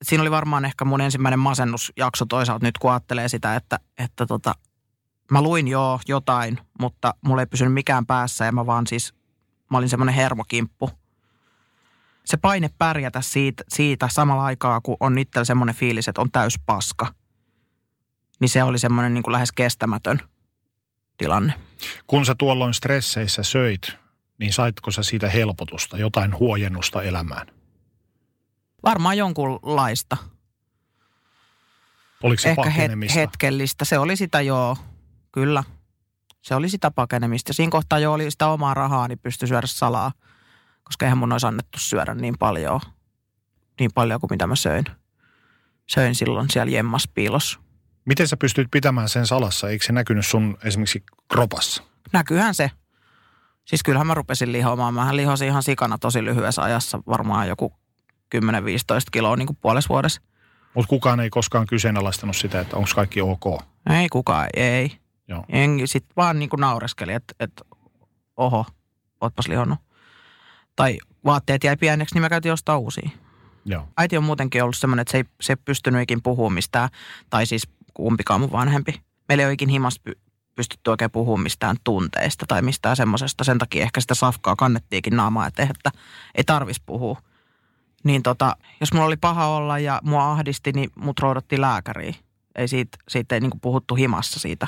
Speaker 3: Et siinä oli varmaan ehkä mun ensimmäinen masennusjakso toisaalta nyt, kun ajattelee sitä, että, että tota, mä luin joo jotain, mutta mulla ei pysynyt mikään päässä ja mä vaan siis, mä olin semmoinen hermokimppu. Se paine pärjätä siitä, siitä samalla aikaa, kun on itsellä semmoinen fiilis, että on täys paska, niin se oli semmoinen niin kuin lähes kestämätön tilanne.
Speaker 2: Kun sä tuolloin stresseissä söit, niin saitko sä siitä helpotusta, jotain huojennusta elämään?
Speaker 3: Varmaan jonkunlaista.
Speaker 2: Oliko se
Speaker 3: Ehkä het-
Speaker 2: pakenemista?
Speaker 3: hetkellistä. Se oli sitä joo, kyllä. Se oli sitä pakenemista. Siinä kohtaa jo oli sitä omaa rahaa, niin pystyi syödä salaa. Koska eihän mun olisi annettu syödä niin paljon, niin paljon kuin mitä mä söin. Söin silloin siellä jemmas piilossa.
Speaker 2: Miten sä pystyt pitämään sen salassa? Eikö se näkynyt sun esimerkiksi kropassa?
Speaker 3: Näkyyhän se. Siis kyllähän mä rupesin lihoamaan. Mähän lihosin ihan sikana tosi lyhyessä ajassa. Varmaan joku 10-15 kiloa niin kuin puolessa vuodessa.
Speaker 2: Mutta kukaan ei koskaan kyseenalaistanut sitä, että onko kaikki ok.
Speaker 3: Ei kukaan, ei. Sitten vaan niin kuin naureskeli, että, että oho, ootpas lihonnut. Tai vaatteet jäi pieneksi, niin mä käytin ostaa uusia.
Speaker 2: Joo.
Speaker 3: Äiti on muutenkin ollut semmoinen, että se ei, se ei pystynyt ikin puhumaan mistään, tai siis kumpikaan mun vanhempi. Meillä ei ole ikin himasta py, pystytty oikein puhumaan mistään tunteista tai mistään semmoisesta. Sen takia ehkä sitä safkaa kannettiinkin naamaa, että, että ei tarvis puhua. Niin tota, jos mulla oli paha olla ja mua ahdisti, niin mut roudottiin lääkäriin. Ei siitä, siitä ei niinku puhuttu himassa siitä.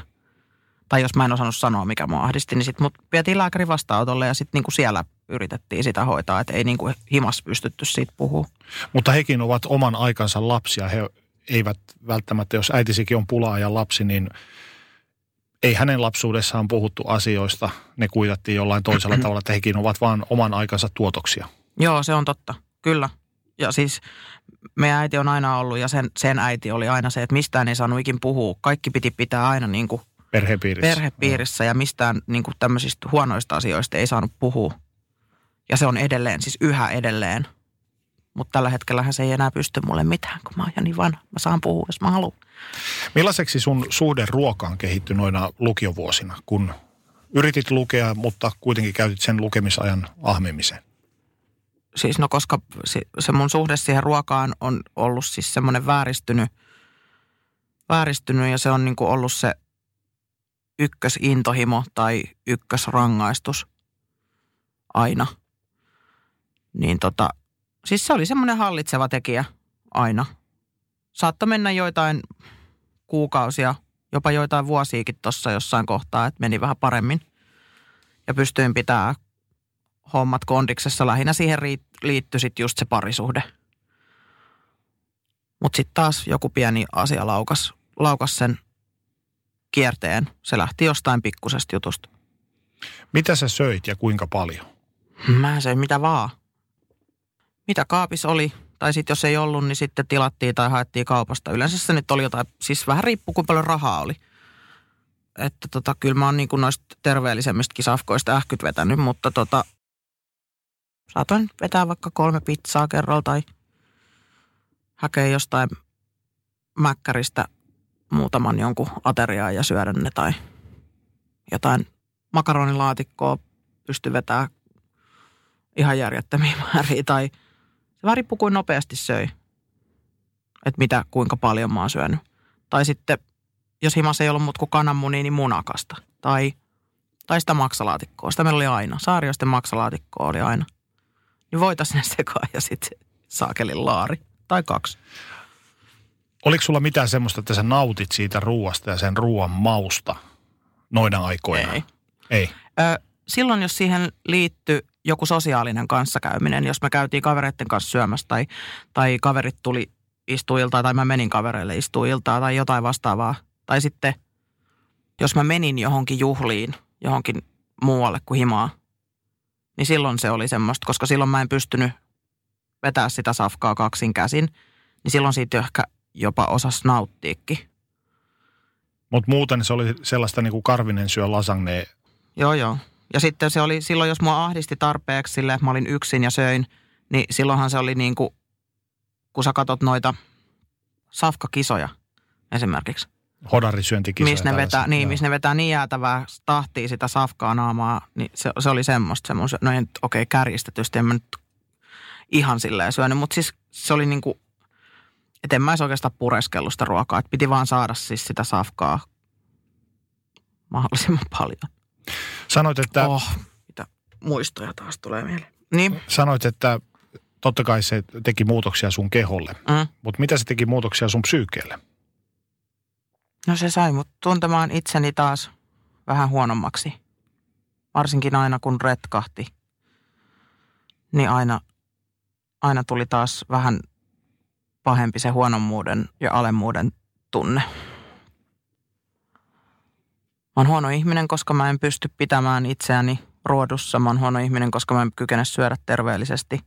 Speaker 3: Tai jos mä en osannut sanoa, mikä mua ahdisti, niin sitten mut vietiin lääkärin vastaanotolle ja sitten niinku siellä yritettiin sitä hoitaa. Että ei niinku himassa pystytty siitä puhua.
Speaker 2: Mutta hekin ovat oman aikansa lapsia. He eivät välttämättä, jos äitisikin on pulaajan lapsi, niin ei hänen lapsuudessaan puhuttu asioista. Ne kuitattiin jollain toisella tavalla, että hekin ovat vain oman aikansa tuotoksia.
Speaker 3: Joo, se on totta. Kyllä. Ja siis meidän äiti on aina ollut ja sen, sen äiti oli aina se, että mistään ei saanut ikin puhua. Kaikki piti pitää aina niin kuin
Speaker 2: Perhepiirissä.
Speaker 3: perhepiirissä ja mistään niin kuin tämmöisistä huonoista asioista ei saanut puhua. Ja se on edelleen, siis yhä edelleen. Mutta tällä hetkellähän se ei enää pysty mulle mitään, kun mä oon jo niin vanha. Mä saan puhua, jos mä haluan.
Speaker 2: Millaiseksi sun suhde ruokaan kehittyi noina lukiovuosina, kun yritit lukea, mutta kuitenkin käytit sen lukemisajan ahmimiseen?
Speaker 3: Siis no koska se, se mun suhde siihen ruokaan on ollut siis semmoinen vääristynyt, vääristynyt ja se on niin kuin ollut se ykkösintohimo tai ykkösrangaistus aina. Niin tota, siis se oli semmoinen hallitseva tekijä aina. Saattoi mennä joitain kuukausia, jopa joitain vuosiakin tuossa jossain kohtaa, että meni vähän paremmin. Ja pystyin pitää hommat kondiksessa. Lähinnä siihen liittyi sitten just se parisuhde. Mutta sitten taas joku pieni asia laukas, laukas sen kierteen. Se lähti jostain pikkusesta jutusta.
Speaker 2: Mitä sä söit ja kuinka paljon?
Speaker 3: Mä söin mitä vaan. Mitä kaapis oli, tai sitten jos ei ollut, niin sitten tilattiin tai haettiin kaupasta. Yleensä se nyt oli jotain, siis vähän riippuu kuinka paljon rahaa oli. että tota, kyllä mä oon niin kuin noista terveellisemmistäkin safkoista ähkyt vetänyt, mutta tota, saatoin vetää vaikka kolme pizzaa kerralla tai hakea jostain mäkkäristä muutaman jonkun ateriaa ja syödä ne tai jotain makaronilaatikkoa pysty vetää ihan järjettömiä määriä tai se vähän riippuu kuin nopeasti söi, että mitä, kuinka paljon mä oon syönyt. Tai sitten, jos himassa ei ollut muut kuin kananmunia, niin munakasta. Tai, tai sitä maksalaatikkoa. Sitä meillä oli aina. Saarioisten maksalaatikkoa oli aina. Niin voitaisiin ne sekaan ja sitten saakelin laari. Tai kaksi.
Speaker 2: Oliko sulla mitään semmoista, että sä nautit siitä ruuasta ja sen ruoan mausta noina aikoina?
Speaker 3: Ei.
Speaker 2: Ei.
Speaker 3: Ö, silloin, jos siihen liittyy joku sosiaalinen kanssakäyminen, jos me käytiin kavereiden kanssa syömässä tai, tai kaverit tuli istuiltaa tai mä menin kavereille istuiltaa tai jotain vastaavaa. Tai sitten, jos mä menin johonkin juhliin, johonkin muualle kuin himaa, niin silloin se oli semmoista, koska silloin mä en pystynyt vetää sitä safkaa kaksin käsin, niin silloin siitä ehkä jopa osas nauttiikin.
Speaker 2: Mutta muuten se oli sellaista niin kuin Karvinen syö lasagne.
Speaker 3: Joo, joo. Ja sitten se oli silloin, jos mua ahdisti tarpeeksi sille, että mä olin yksin ja söin, niin silloinhan se oli niin kuin, kun sä katot noita safkakisoja esimerkiksi.
Speaker 2: Hodarisyöntikisoja.
Speaker 3: Missä ne, vetää, niin, missä ne vetää niin jäätävää tahtia sitä safkaa naamaa, niin se, se oli semmoista. semmoista no okei, okay, kärjistetysti, en mä nyt ihan silleen syönyt, mutta siis se oli niin kuin, että en mä oikeastaan pureskellut sitä ruokaa, että piti vaan saada siis sitä safkaa mahdollisimman paljon.
Speaker 2: Sanoit, että,
Speaker 3: Oh, mitä muistoja taas tulee mieleen. Niin,
Speaker 2: sanoit, että totta kai se teki muutoksia sun keholle.
Speaker 3: mm.
Speaker 2: Mutta mitä se teki muutoksia sun psyykeelle?
Speaker 3: no se sai mut tuntemaan itseni taas vähän huonommaksi. Varsinkin aina kun retkahti, niin aina, aina tuli taas vähän pahempi se huonommuuden ja alemmuuden tunne. Mä oon huono ihminen, koska mä en pysty pitämään itseäni ruodussa. Mä oon huono ihminen, koska mä en kykene syödä terveellisesti.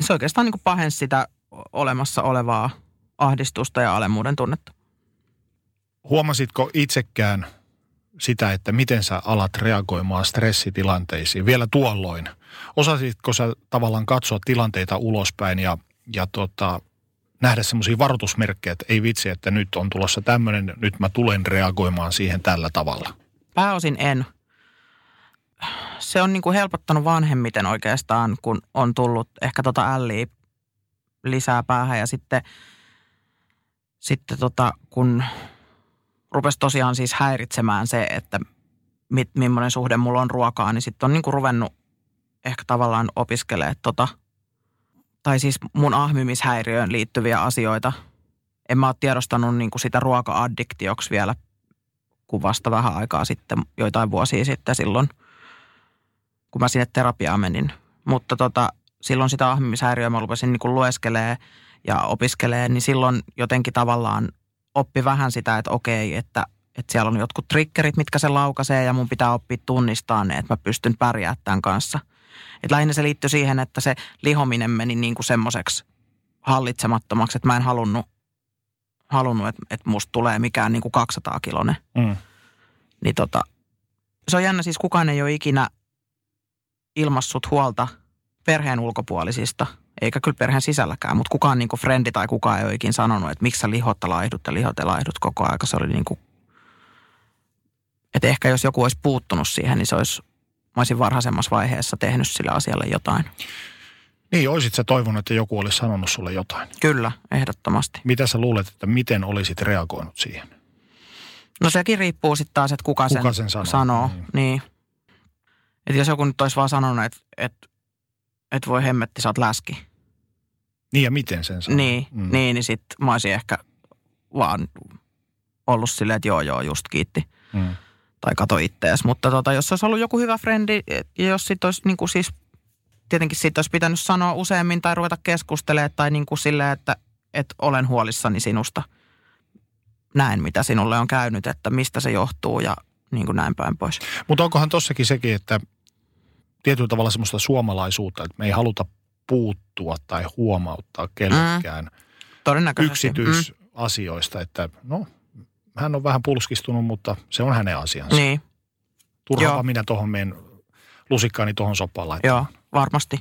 Speaker 3: Se oikeastaan niin pahensi sitä olemassa olevaa ahdistusta ja alemmuuden tunnetta.
Speaker 2: Huomasitko itsekään sitä, että miten sä alat reagoimaan stressitilanteisiin vielä tuolloin? Osasitko sä tavallaan katsoa tilanteita ulospäin ja, ja tota, nähdä semmoisia varoitusmerkkejä, että ei vitsi, että nyt on tulossa tämmöinen, nyt mä tulen reagoimaan siihen tällä tavalla?
Speaker 3: Pääosin en. Se on niin kuin helpottanut vanhemmiten oikeastaan, kun on tullut ehkä tota älliä lisää päähän ja sitten, sitten tota, kun rupesi tosiaan siis häiritsemään se, että mit, millainen suhde mulla on ruokaa, niin sitten on niin kuin ruvennut ehkä tavallaan opiskelemaan tota, tai siis mun ahmimishäiriöön liittyviä asioita. En mä ole tiedostanut niin kuin sitä ruoka-addiktioksi vielä kuin vasta vähän aikaa sitten, joitain vuosia sitten silloin, kun mä sinne terapiaan menin. Mutta tota, silloin sitä ahmimishäiriöä mä rupesin niin kuin lueskelee ja opiskelee, niin silloin jotenkin tavallaan oppi vähän sitä, että okei, että, että siellä on jotkut triggerit, mitkä se laukaisee ja mun pitää oppia tunnistaa ne, että mä pystyn pärjäämään tämän kanssa. Et lähinnä se liittyi siihen, että se lihominen meni niin kuin semmoiseksi hallitsemattomaksi, että mä en halunnut, halunnut että, että musta tulee mikään niin kuin 200 kilonen.
Speaker 2: Mm.
Speaker 3: Niin tota, se on jännä, siis kukaan ei ole ikinä ilmassut huolta perheen ulkopuolisista, eikä kyllä perheen sisälläkään, mutta kukaan niin kuin frendi tai kukaan ei ole ikinä sanonut, että miksi sä lihot ja laihdut ja lihot ja laihdut koko aika. Se oli niin kuin, että ehkä jos joku olisi puuttunut siihen, niin se olisi, mä olisin varhaisemmassa vaiheessa tehnyt sille asialle jotain.
Speaker 2: Niin, olisit sä toivonut, että joku olisi sanonut sulle jotain.
Speaker 3: Kyllä, ehdottomasti.
Speaker 2: Mitä sä luulet, että miten olisit reagoinut siihen?
Speaker 3: No sekin riippuu sitten taas, että kuka,
Speaker 2: Kuka
Speaker 3: sen,
Speaker 2: sen sanoo,
Speaker 3: sanoo.
Speaker 2: niin.
Speaker 3: Niin. Että jos joku nyt olisi vaan sanonut, että, että, että voi hemmetti, sä oot läski.
Speaker 2: Niin ja miten sen sanoo?
Speaker 3: Niin, mm. niin, niin sitten mä olisin ehkä vaan ollut silleen, että joo, joo, just kiitti.
Speaker 2: Mm.
Speaker 3: Tai kato ittees. Mutta tota, jos olisi ollut joku hyvä frendi, ja jos sit olisi niin kuin siis, tietenkin siitä olisi pitänyt sanoa useammin tai ruveta keskustelemaan tai niin kuin silleen, että, että olen huolissani sinusta. Näen, mitä sinulle on käynyt, että mistä se johtuu ja niin kuin näin päin pois.
Speaker 2: Mutta onkohan tossakin sekin, että tietyllä tavalla semmoista suomalaisuutta, että me ei haluta puuttua tai huomauttaa kellekään
Speaker 3: Todennäköisesti. Mm.
Speaker 2: yksityisasioista, että no, hän on vähän pulskistunut, mutta se on hänen asiansa.
Speaker 3: Niin,
Speaker 2: Turhaapa
Speaker 3: Joo.
Speaker 2: minä tuohon meidän lusikkaani tuohon soppaan laittaa.
Speaker 3: joo, varmasti.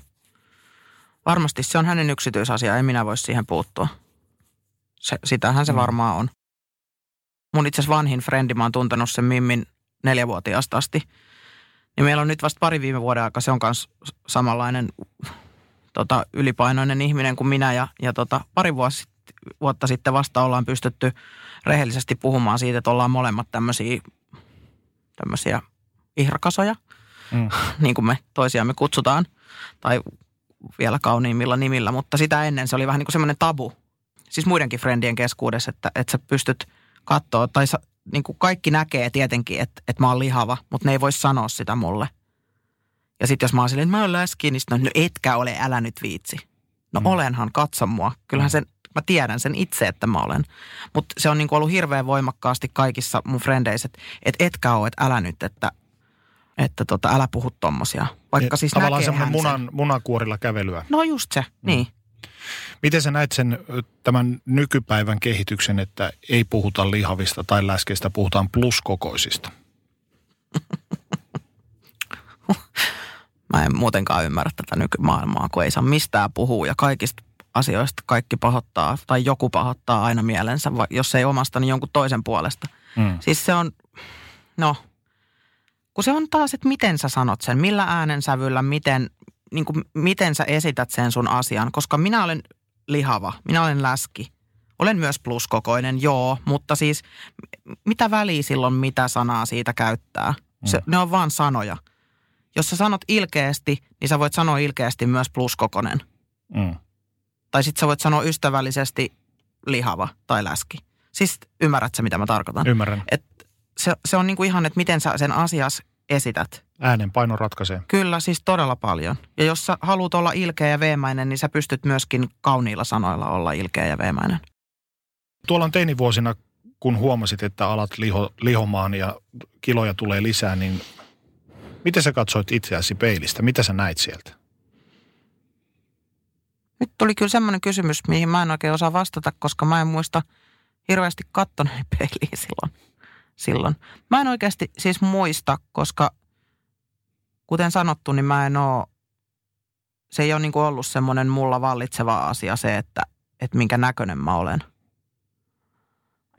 Speaker 3: Varmasti se on hänen yksityisasia, ei minä voi siihen puuttua. Se, sitähän se
Speaker 2: Mm.
Speaker 3: varmaan on. Mun itse asiassa vanhin frendi, mä oon tuntenut sen Mimmin neljävuotiaasta asti. Niin meillä on nyt vasta pari viime vuoden aikaa, se on myös samanlainen tota, ylipainoinen ihminen kuin minä. Ja, ja tota, pari vuosi, vuotta sitten vasta ollaan pystytty rehellisesti puhumaan siitä, että ollaan molemmat tämmöisiä, tämmöisiä ihrakasoja
Speaker 2: Mm.
Speaker 3: niin kuin me toisiamme kutsutaan, tai vielä kauniimmilla nimillä, mutta sitä ennen se oli vähän niin kuin semmoinen tabu, siis muidenkin friendien keskuudessa, että, että sä pystyt katsoa, tai sä, niin kuin kaikki näkee tietenkin, että, että mä oon lihava, mutta ne ei voi sanoa sitä mulle. Ja sitten jos mä oon silleen, että mä oon läski, niin sitten no etkä ole, älä nyt viitsi. No
Speaker 2: Mm.
Speaker 3: mm. olenhan, katso mua. Kyllähän sen, mä tiedän sen itse, että mä olen. Mutta se on niin kuin ollut hirveän voimakkaasti kaikissa mun frendeissä, että et etkä ole, että älä nyt, että, että tota, älä puhu tommosia. Vaikka
Speaker 2: Et
Speaker 3: siis
Speaker 2: Tavallaan semmoinen munan, munakuorilla kävelyä.
Speaker 3: No just se, niin.
Speaker 2: Miten sä näet sen tämän nykypäivän kehityksen, että ei puhuta lihavista tai läskeistä, puhutaan pluskokoisista?
Speaker 3: Mä en muutenkaan ymmärrä tätä nykymaailmaa, kun ei saa mistään puhua ja kaikista asioista kaikki pahoittaa tai joku pahoittaa aina mielensä, jos ei omasta, niin jonkun toisen puolesta.
Speaker 2: Mm.
Speaker 3: Siis se on, no, kun se on taas, että miten sä sanot sen, millä äänensävyllä, miten, niin kuin, miten sä esität sen sun asian. Koska minä olen lihava, minä olen läski. Olen myös pluskokoinen, joo, mutta siis mitä väliä silloin, mitä sanaa siitä käyttää? Se, ne on vaan sanoja. Jos sä sanot ilkeästi, niin sä voit sanoa ilkeästi myös pluskokonen.
Speaker 2: Mm.
Speaker 3: Tai sitten sä voit sanoa ystävällisesti lihava tai läski. Siis ymmärrät sä, mitä mä tarkoitan?
Speaker 2: Ymmärrän.
Speaker 3: se, se on niin kuin ihan, että miten sä sen asias esität.
Speaker 2: Äänen paino ratkaisee.
Speaker 3: Kyllä, siis todella paljon. Ja jos sä haluat olla ilkeä ja veemäinen, niin sä pystyt myöskin kauniilla sanoilla olla ilkeä ja veemäinen.
Speaker 2: Tuolla on teinivuosina, kun huomasit, että alat liho, lihomaan ja kiloja tulee lisää, niin miten sä katsoit itseäsi peilistä? Mitä sä näit sieltä?
Speaker 3: Nyt tuli kyllä semmoinen kysymys, mihin mä en oikein osaa vastata, koska mä en muista hirveästi kattoneeni peiliin silloin. silloin. Mä en oikeasti siis muista, koska kuten sanottu, niin mä en oo, se ei ole niin ollut semmoinen mulla vallitseva asia se, että, että minkä näköinen mä olen.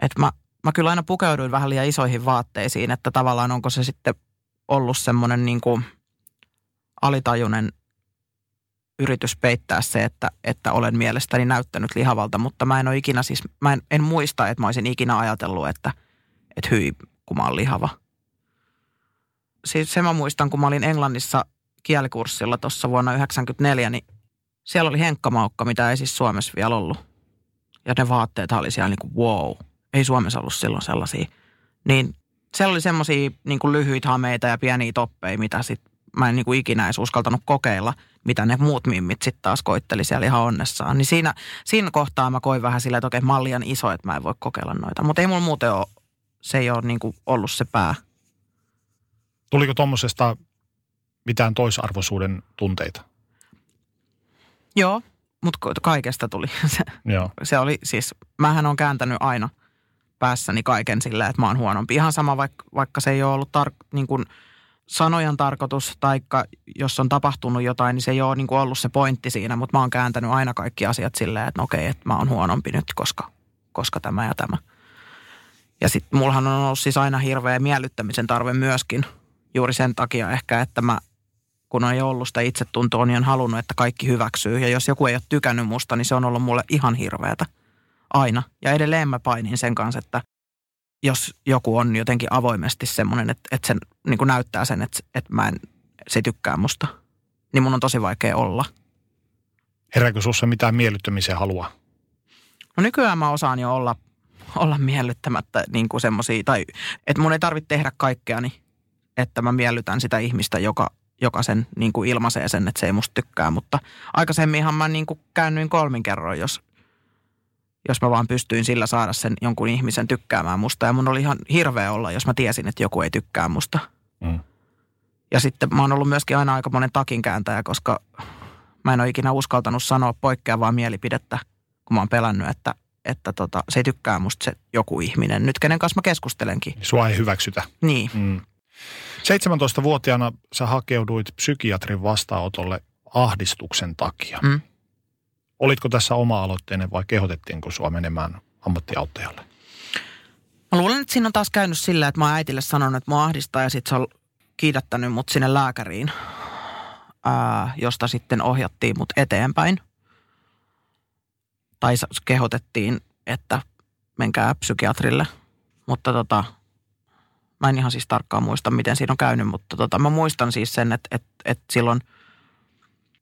Speaker 3: Että mä, mä kyllä aina pukeuduin vähän liian isoihin vaatteisiin, että tavallaan onko se sitten ollut semmoinen niin alitajunen yritys peittää se, että, että olen mielestäni näyttänyt lihavalta, mutta mä en ole ikinä siis, mä en, en muista, että mä olisin ikinä ajatellut, että, että hyi, kun mä oon lihava. Siis se mä muistan, kun mä olin Englannissa kielikurssilla tuossa vuonna 1994, niin siellä oli henkkamaukka, mitä ei siis Suomessa vielä ollut. Ja ne vaatteet oli siellä niin kuin wow. Ei Suomessa ollut silloin sellaisia. Niin siellä oli semmoisia niin lyhyitä hameita ja pieniä toppeja, mitä sit mä en niin kuin ikinä edes uskaltanut kokeilla, mitä ne muut mimmit sitten taas koitteli siellä ihan onnessaan. Niin siinä, siinä kohtaa mä koin vähän silleen, että okei, liian iso, että mä en voi kokeilla noita. Mutta ei mulla muuten ole, se ei ole niin kuin ollut se pää.
Speaker 2: Tuliko tuommoisesta mitään toisarvoisuuden tunteita?
Speaker 3: Joo, mutta kaikesta tuli. Se,
Speaker 2: Joo.
Speaker 3: se oli siis, mähän on kääntänyt aina päässäni kaiken sillä, että mä oon huonompi. Ihan sama, vaikka, vaikka se ei ole ollut tar- niin kuin sanojan tarkoitus, taikka jos on tapahtunut jotain, niin se ei ole niin kuin ollut se pointti siinä, mutta mä oon kääntänyt aina kaikki asiat silleen, että no okei, että mä oon huonompi nyt, koska, koska tämä ja tämä. Ja sitten mullahan on ollut siis aina hirveä miellyttämisen tarve myöskin, juuri sen takia ehkä, että mä kun ei ollut sitä itsetuntoa, niin on halunnut, että kaikki hyväksyy. Ja jos joku ei ole tykännyt musta, niin se on ollut mulle ihan hirveätä. Aina. Ja edelleen mä painin sen kanssa, että jos joku on jotenkin avoimesti semmoinen, että, että se niin kuin näyttää sen, että, että mä en, se tykkää musta, niin mun on tosi vaikea olla.
Speaker 2: Herääkö sussa mitään miellyttämisen halua?
Speaker 3: No nykyään mä osaan jo olla, olla miellyttämättä niin kuin semmosia, tai että mun ei tarvitse tehdä kaikkeani, että mä miellytän sitä ihmistä, joka, joka sen niin kuin ilmaisee sen, että se ei musta tykkää. Mutta aikaisemminhan mä niin kuin käännyin kolmin kerroin, jos, jos mä vaan pystyin sillä saada sen jonkun ihmisen tykkäämään musta. Ja mun oli ihan hirveä olla, jos mä tiesin, että joku ei tykkää musta.
Speaker 2: Mm.
Speaker 3: Ja sitten mä oon ollut myöskin aina aika monen takinkääntäjä, koska mä en ole ikinä uskaltanut sanoa poikkeavaa mielipidettä, kun mä oon pelännyt, että, että tota, se ei tykkää musta se joku ihminen. Nyt kenen kanssa mä keskustelenkin.
Speaker 2: Sua ei hyväksytä.
Speaker 3: Niin.
Speaker 2: Mm. 17-vuotiaana sä hakeuduit psykiatrin vastaanotolle ahdistuksen takia.
Speaker 3: Mm.
Speaker 2: Olitko tässä oma-aloitteinen vai kehotettiinko sua menemään ammattiauttajalle?
Speaker 3: Mä luulen, että siinä on taas käynyt sillä, että mä oon äitille sanonut, että mua ahdistaa ja sit se on kiidättänyt mut sinne lääkäriin, ää, josta sitten ohjattiin mut eteenpäin. Tai kehotettiin, että menkää psykiatrille. Mutta tota, mä en ihan siis tarkkaan muista, miten siinä on käynyt, mutta tota, mä muistan siis sen, että, että, että silloin,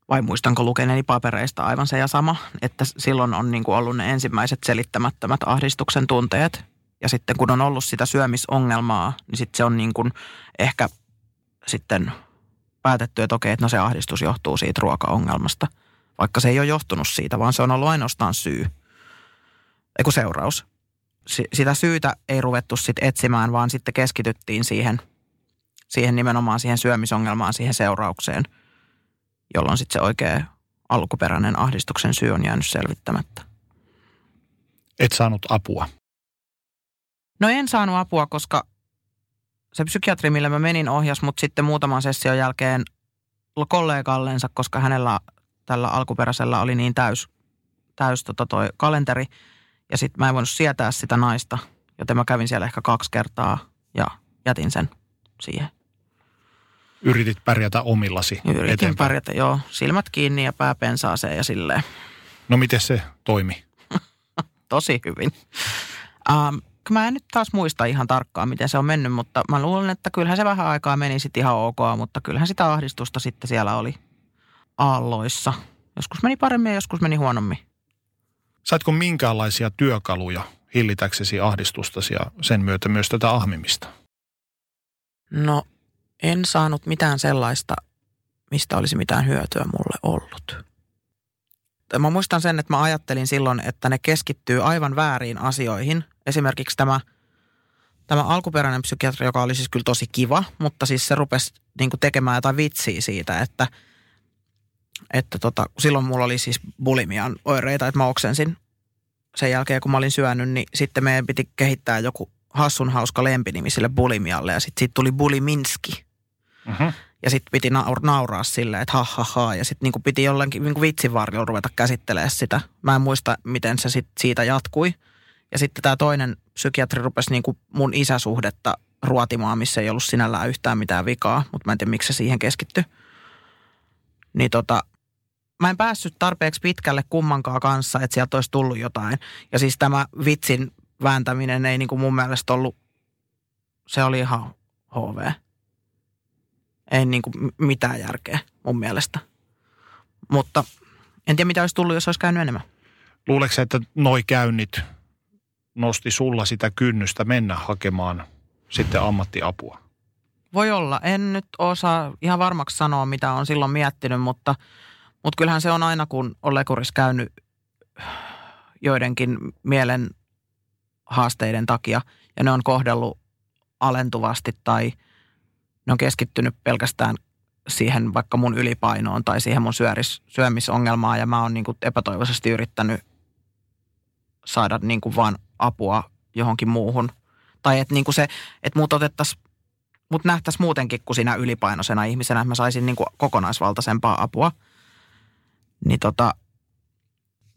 Speaker 3: vai muistanko lukeneeni papereista aivan se ja sama, että silloin on niin kuin ollut ne ensimmäiset selittämättömät ahdistuksen tunteet. Ja sitten kun on ollut sitä syömisongelmaa, niin sitten se on niin kuin ehkä sitten päätetty, että okei, että no se ahdistus johtuu siitä ruokaongelmasta. Vaikka se ei ole johtunut siitä, vaan se on ollut ainoastaan syy. Eiku seuraus. Si- sitä syytä ei ruvettu sitten etsimään, vaan sitten keskityttiin siihen, siihen nimenomaan siihen syömisongelmaan, siihen seuraukseen, jolloin sitten se oikea alkuperäinen ahdistuksen syy on jäänyt selvittämättä.
Speaker 2: Et saanut apua.
Speaker 3: No en saanut apua, koska se psykiatri, millä mä menin, ohjas mut sitten muutaman session jälkeen kollegallensa, koska hänellä tällä alkuperäisellä oli niin täys, täys tota toi kalenteri. Ja sitten mä en voinut sietää sitä naista, joten mä kävin siellä ehkä kaksi kertaa ja jätin sen siihen.
Speaker 2: Yritit pärjätä omillasi
Speaker 3: Yritin
Speaker 2: eteenpäin.
Speaker 3: pärjätä, joo, silmät kiinni ja pää pensaaseen ja silleen.
Speaker 2: No miten se toimi?
Speaker 3: tosi hyvin. Ähm, mä en nyt taas muista ihan tarkkaan, miten se on mennyt, mutta mä luulen, että kyllähän se vähän aikaa meni sitten ihan ok, mutta kyllähän sitä ahdistusta sitten siellä oli aalloissa. Joskus meni paremmin ja joskus meni huonommin.
Speaker 2: Saitko minkäänlaisia työkaluja hillitäksesi ahdistustasi ja sen myötä myös tätä ahmimista?
Speaker 3: No, en saanut mitään sellaista, mistä olisi mitään hyötyä mulle ollut. Mä muistan sen, että mä ajattelin silloin, että ne keskittyy aivan väärin asioihin. Esimerkiksi tämä, tämä alkuperäinen psykiatri, joka oli siis kyllä tosi kiva, mutta siis se rupesi niin tekemään jotain vitsiä siitä, että, että tota, silloin mulla oli siis bulimian oireita, että mä oksensin sen jälkeen, kun mä olin syönyt, niin sitten meidän piti kehittää joku hassun hauska lempinimi sille bulimialle ja sitten siitä tuli buliminski.
Speaker 2: Uh-huh.
Speaker 3: Ja sitten piti naur- nauraa silleen, että ha ha ha. Ja sitten niinku piti jollakin niinku vitsin varjolla ruveta käsittelemään sitä. Mä en muista, miten se sit siitä jatkui. Ja sitten tämä toinen psykiatri rupesi niinku mun isäsuhdetta ruotimaan, missä ei ollut sinällään yhtään mitään vikaa. Mutta mä en tiedä, miksi se siihen keskittyi. Niin tota, mä en päässyt tarpeeksi pitkälle kummankaan kanssa, että sieltä olisi tullut jotain. Ja siis tämä vitsin vääntäminen ei niinku mun mielestä ollut, se oli ihan HV. Ei niinku m- mitään järkeä mun mielestä. Mutta en tiedä mitä olisi tullut, jos olisi käynyt enemmän.
Speaker 2: Luuleeko että noi käynnit nosti sulla sitä kynnystä mennä hakemaan sitten ammattiapua?
Speaker 3: Voi olla. En nyt osaa ihan varmaksi sanoa, mitä on silloin miettinyt, mutta, mutta kyllähän se on aina, kun on lekurissa käynyt joidenkin mielen haasteiden takia ja ne on kohdellut alentuvasti tai ne on keskittynyt pelkästään siihen vaikka mun ylipainoon tai siihen mun syöris, syömisongelmaan ja mä oon niin epätoivoisesti yrittänyt saada niin kuin vaan apua johonkin muuhun. Tai että niin se, että mut otettaisiin mut nähtäisiin muutenkin kuin sinä ylipainoisena ihmisenä, että mä saisin niin kuin kokonaisvaltaisempaa apua. Niin tota,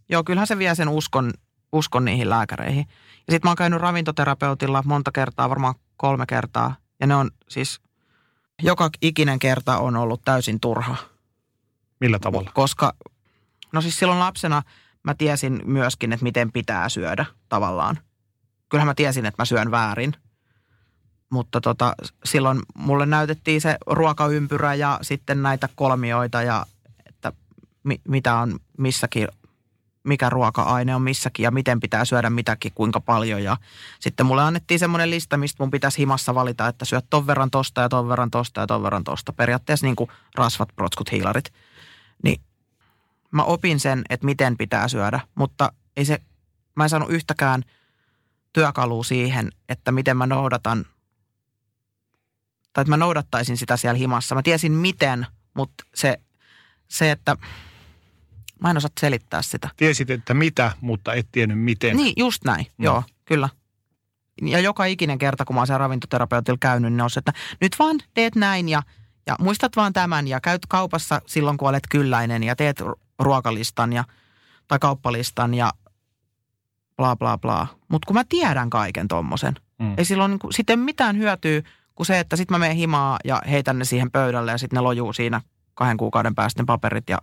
Speaker 3: joo, kyllähän se vie sen uskon, uskon niihin lääkäreihin. Ja sitten mä oon käynyt ravintoterapeutilla monta kertaa, varmaan kolme kertaa. Ja ne on siis, joka ikinen kerta on ollut täysin turha.
Speaker 2: Millä tavalla?
Speaker 3: Koska, no siis silloin lapsena mä tiesin myöskin, että miten pitää syödä tavallaan. Kyllähän mä tiesin, että mä syön väärin. Mutta tota, silloin mulle näytettiin se ruokaympyrä ja sitten näitä kolmioita ja että mi, mitä on missäkin, mikä ruoka-aine on missäkin ja miten pitää syödä mitäkin, kuinka paljon. Ja sitten mulle annettiin semmoinen lista, mistä mun pitäisi himassa valita, että syöt ton verran tosta ja ton verran tosta ja ton verran tosta. Periaatteessa niin kuin rasvat, protskut, hiilarit. Niin mä opin sen, että miten pitää syödä, mutta ei se, mä en saanut yhtäkään työkalua siihen, että miten mä noudatan, tai että mä noudattaisin sitä siellä himassa. Mä tiesin miten, mutta se, se että Mä en osaa selittää sitä.
Speaker 2: Tiesit, että mitä, mutta et tiennyt miten.
Speaker 3: Niin, just näin. Mm. Joo, kyllä. Ja joka ikinen kerta, kun mä oon siellä ravintoterapeutilla käynyt, niin on se, että nyt vaan teet näin ja, ja muistat vaan tämän ja käyt kaupassa silloin, kun olet kylläinen ja teet ruokalistan ja, tai kauppalistan ja bla bla bla. Mutta kun mä tiedän kaiken tommosen, mm. ei silloin niin kuin, sitten mitään hyötyä kuin se, että sitten mä menen himaa ja heitän ne siihen pöydälle ja sitten ne lojuu siinä kahden kuukauden päästä ne paperit ja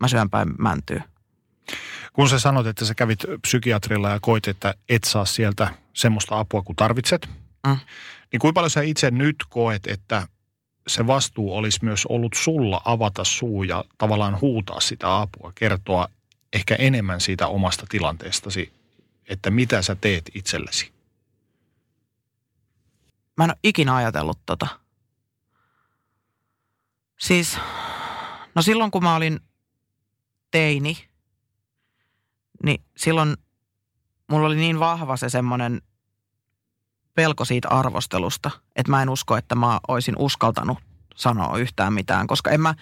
Speaker 3: mä syön päin mäntyy.
Speaker 2: Kun sä sanot, että sä kävit psykiatrilla ja koit, että et saa sieltä semmoista apua kuin tarvitset, mm. niin kuinka paljon sä itse nyt koet, että se vastuu olisi myös ollut sulla avata suu ja tavallaan huutaa sitä apua, kertoa ehkä enemmän siitä omasta tilanteestasi, että mitä sä teet itsellesi?
Speaker 3: Mä en ole ikinä ajatellut tota. Siis, no silloin kun mä olin teini, niin silloin mulla oli niin vahva se semmoinen pelko siitä arvostelusta, että mä en usko, että mä olisin uskaltanut sanoa yhtään mitään, koska en mä,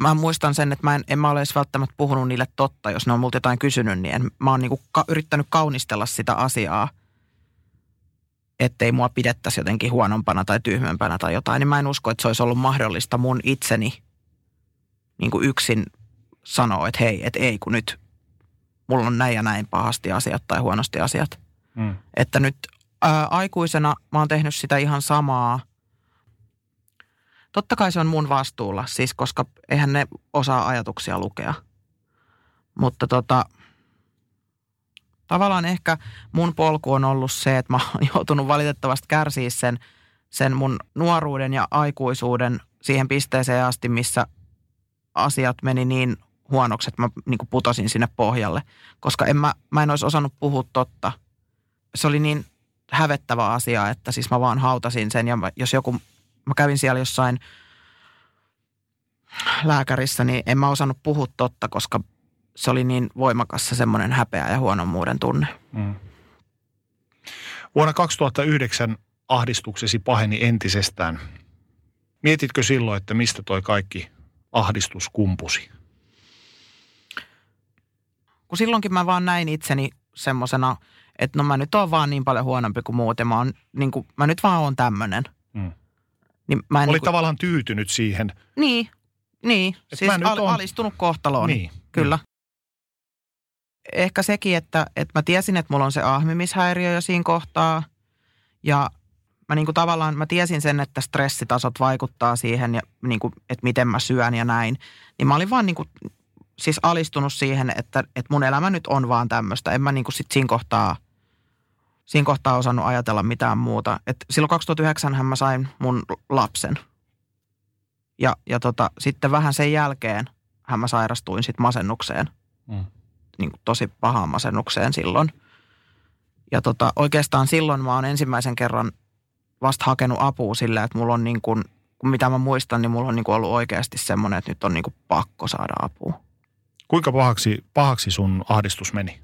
Speaker 3: mä muistan sen, että mä en, en mä ole edes välttämättä puhunut niille totta, jos ne on multa jotain kysynyt, niin en, mä oon niinku ka, yrittänyt kaunistella sitä asiaa, ettei mua pidettäisi jotenkin huonompana tai tyhmempänä tai jotain, niin mä en usko, että se olisi ollut mahdollista mun itseni niin kuin yksin sanoa, että hei, että ei, kun nyt mulla on näin ja näin pahasti asiat tai huonosti asiat. Mm. Että nyt ää, aikuisena mä oon tehnyt sitä ihan samaa. Totta kai se on mun vastuulla, siis koska eihän ne osaa ajatuksia lukea. Mutta tota, tavallaan ehkä mun polku on ollut se, että mä oon joutunut valitettavasti kärsiä sen, sen mun nuoruuden ja aikuisuuden siihen pisteeseen asti, missä asiat meni niin huonoksi, että mä niin putosin sinne pohjalle. Koska en mä, mä en olisi osannut puhua totta. Se oli niin hävettävä asia, että siis mä vaan hautasin sen. Ja mä, jos joku, mä kävin siellä jossain lääkärissä, niin en mä osannut puhua totta, koska se oli niin voimakas se semmoinen häpeä ja huonommuuden tunne. Mm.
Speaker 2: Vuonna 2009 ahdistuksesi paheni entisestään. Mietitkö silloin, että mistä toi kaikki ahdistus kumpusi?
Speaker 3: Kun silloinkin mä vaan näin itseni semmosena, että no mä nyt oon vaan niin paljon huonompi kuin muut ja mä, oon, niin kuin, mä nyt vaan oon tämmönen. Mm.
Speaker 2: Niin mä en Olit niin kuin, tavallaan tyytynyt siihen.
Speaker 3: Niin, niin. Et siis al, on... alistunut kohtaloon. Niin. Kyllä. Mm. Ehkä sekin, että, että mä tiesin, että mulla on se ahmimishäiriö jo siinä kohtaa. Ja mä niin kuin tavallaan, mä tiesin sen, että stressitasot vaikuttaa siihen, ja niin kuin, että miten mä syön ja näin. Niin mä olin vaan niin kuin, siis alistunut siihen, että, että mun elämä nyt on vaan tämmöistä. En mä niin kuin sit siinä kohtaa, siinä kohtaa osannut ajatella mitään muuta. Et silloin 2009 mä sain mun lapsen. Ja, ja tota, sitten vähän sen jälkeen hän mä sairastuin sitten masennukseen. Mm. Niin kuin tosi pahaan masennukseen silloin. Ja tota, oikeastaan silloin mä oon ensimmäisen kerran vasta hakenut apua sillä, että mulla on niin kuin, mitä mä muistan, niin mulla on niin kuin ollut oikeasti semmoinen, että nyt on niin kuin pakko saada apua.
Speaker 2: Kuinka pahaksi, pahaksi sun ahdistus meni?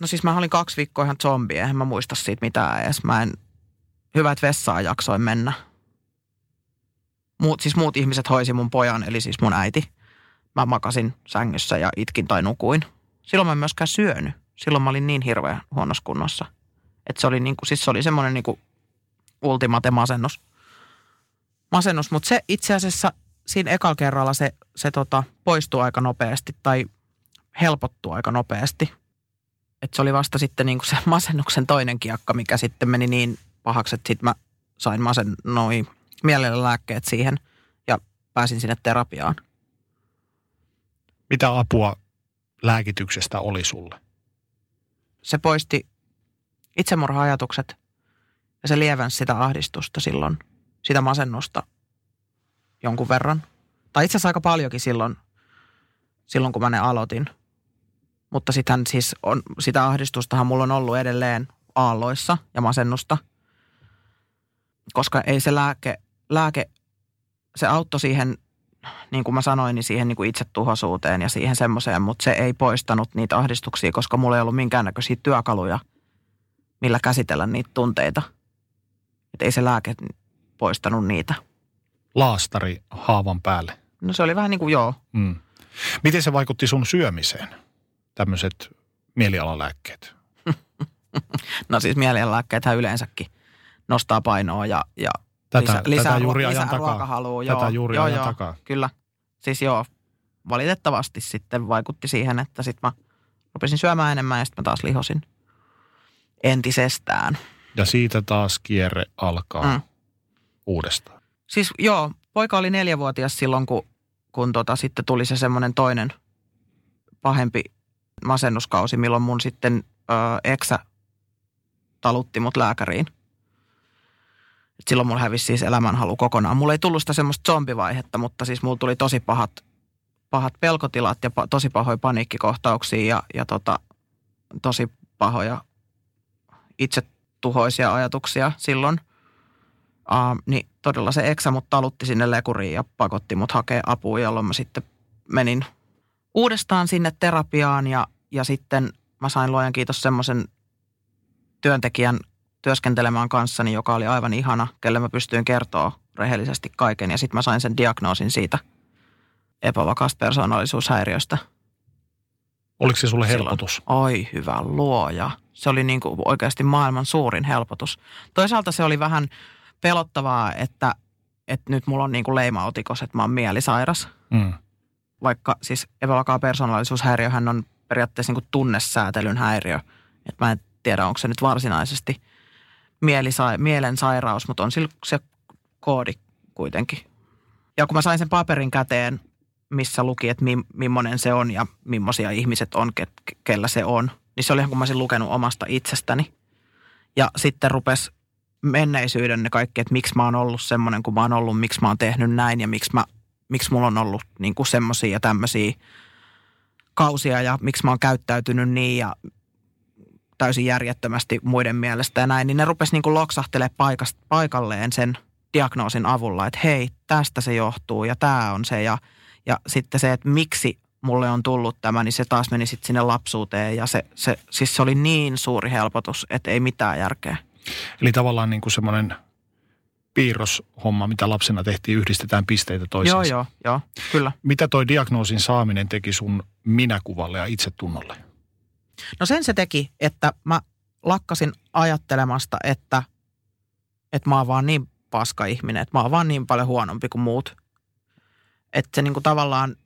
Speaker 3: No siis mä olin kaksi viikkoa ihan zombi, eihän mä muista siitä mitään edes. Mä en, hyvät vessaa jaksoin mennä. Muut, siis muut ihmiset hoisi mun pojan, eli siis mun äiti. Mä makasin sängyssä ja itkin tai nukuin. Silloin mä en myöskään syönyt. Silloin mä olin niin hirveän huonossa kunnossa. Että se oli, niinku, siis se oli semmoinen niinku ultimate masennus. Masennus, mutta se itse asiassa siinä ekalla kerralla se, se tota, poistuu aika nopeasti tai helpottuu aika nopeasti. Et se oli vasta sitten niinku se masennuksen toinen kiakka, mikä sitten meni niin pahaksi, että sitten mä sain masennoi lääkkeet siihen ja pääsin sinne terapiaan.
Speaker 2: Mitä apua lääkityksestä oli sulle?
Speaker 3: Se poisti itsemurha-ajatukset ja se lievensi sitä ahdistusta silloin, sitä masennusta jonkun verran. Tai itse asiassa aika paljonkin silloin, silloin kun mä ne aloitin. Mutta sitten siis on, sitä ahdistustahan mulla on ollut edelleen aalloissa ja masennusta. Koska ei se lääke, lääke se auttoi siihen, niin kuin mä sanoin, niin siihen niin kuin itsetuhoisuuteen ja siihen semmoiseen, mutta se ei poistanut niitä ahdistuksia, koska mulla ei ollut minkäännäköisiä työkaluja, millä käsitellä niitä tunteita. Että ei se lääke poistanut niitä.
Speaker 2: Laastari haavan päälle.
Speaker 3: No se oli vähän niin kuin joo. Mm.
Speaker 2: Miten se vaikutti sun syömiseen, tämmöiset mielialalääkkeet?
Speaker 3: No siis mielialalääkkeethän yleensäkin nostaa painoa ja, ja
Speaker 2: Tätä,
Speaker 3: lisää, lisää,
Speaker 2: tätä juuri ajan
Speaker 3: lisää
Speaker 2: takaa.
Speaker 3: ruokahalua.
Speaker 2: Tätä
Speaker 3: joo,
Speaker 2: juuri
Speaker 3: joo,
Speaker 2: ajan
Speaker 3: joo,
Speaker 2: takaa.
Speaker 3: Kyllä. Siis joo, valitettavasti sitten vaikutti siihen, että sitten mä rupesin syömään enemmän ja sitten mä taas lihosin entisestään.
Speaker 2: Ja siitä taas kierre alkaa
Speaker 3: mm.
Speaker 2: uudestaan.
Speaker 3: Siis joo, poika oli neljävuotias silloin, kun, kun tota, sitten tuli se semmoinen toinen pahempi masennuskausi, milloin mun sitten ö, eksä talutti mut lääkäriin. Et silloin mulla hävisi siis elämänhalu kokonaan. Mulla ei tullut sitä semmoista zombivaihetta, mutta siis mulla tuli tosi pahat, pahat pelkotilat ja pa, tosi pahoja paniikkikohtauksia ja, ja tota, tosi pahoja itsetuhoisia ajatuksia silloin. Uh, niin todella se eksä mut talutti sinne lekuriin ja pakotti mut hakea apua, jolloin mä sitten menin uudestaan sinne terapiaan ja, ja sitten mä sain luojan kiitos semmoisen työntekijän työskentelemään kanssani, joka oli aivan ihana, kelle mä pystyin kertoa rehellisesti kaiken. Ja sitten mä sain sen diagnoosin siitä epävakaasta persoonallisuushäiriöstä.
Speaker 2: Oliko se sulle
Speaker 3: Silloin.
Speaker 2: helpotus?
Speaker 3: Oi hyvä luoja. Se oli niin kuin oikeasti maailman suurin helpotus. Toisaalta se oli vähän pelottavaa, että, että nyt mulla on niin kuin leimautikos, että mä oon mielisairas.
Speaker 2: Mm.
Speaker 3: Vaikka siis epävakaa persoonallisuushäiriöhän on periaatteessa niin kuin tunnesäätelyn häiriö. Että mä en tiedä, onko se nyt varsinaisesti mielisa- mielensairaus, mutta on se koodi kuitenkin. Ja kun mä sain sen paperin käteen, missä luki, että mi, millainen se on ja millaisia ihmiset on, ke, kellä se on, niin se oli ihan kun mä olisin lukenut omasta itsestäni. Ja sitten rupes menneisyyden ne kaikki, että miksi mä oon ollut semmoinen kuin mä oon ollut, miksi mä oon tehnyt näin ja miksi, mä, miksi mulla on ollut niin kuin semmoisia ja tämmöisiä kausia ja miksi mä oon käyttäytynyt niin ja täysin järjettömästi muiden mielestä ja näin, niin ne rupes niin loksahtelemaan paikast, paikalleen sen diagnoosin avulla, että hei, tästä se johtuu ja tämä on se ja, ja sitten se, että miksi mulle on tullut tämä, niin se taas meni sitten sinne lapsuuteen ja se, se, siis se oli niin suuri helpotus, että ei mitään järkeä.
Speaker 2: Eli tavallaan niin kuin semmoinen piirroshomma, mitä lapsena tehtiin, yhdistetään pisteitä toisiinsa.
Speaker 3: Joo, joo, joo, kyllä.
Speaker 2: Mitä toi diagnoosin saaminen teki sun minäkuvalle ja itsetunnolle?
Speaker 3: No sen se teki, että mä lakkasin ajattelemasta, että, että mä oon vaan niin paska ihminen, että mä oon vaan niin paljon huonompi kuin muut. Että se niinku tavallaan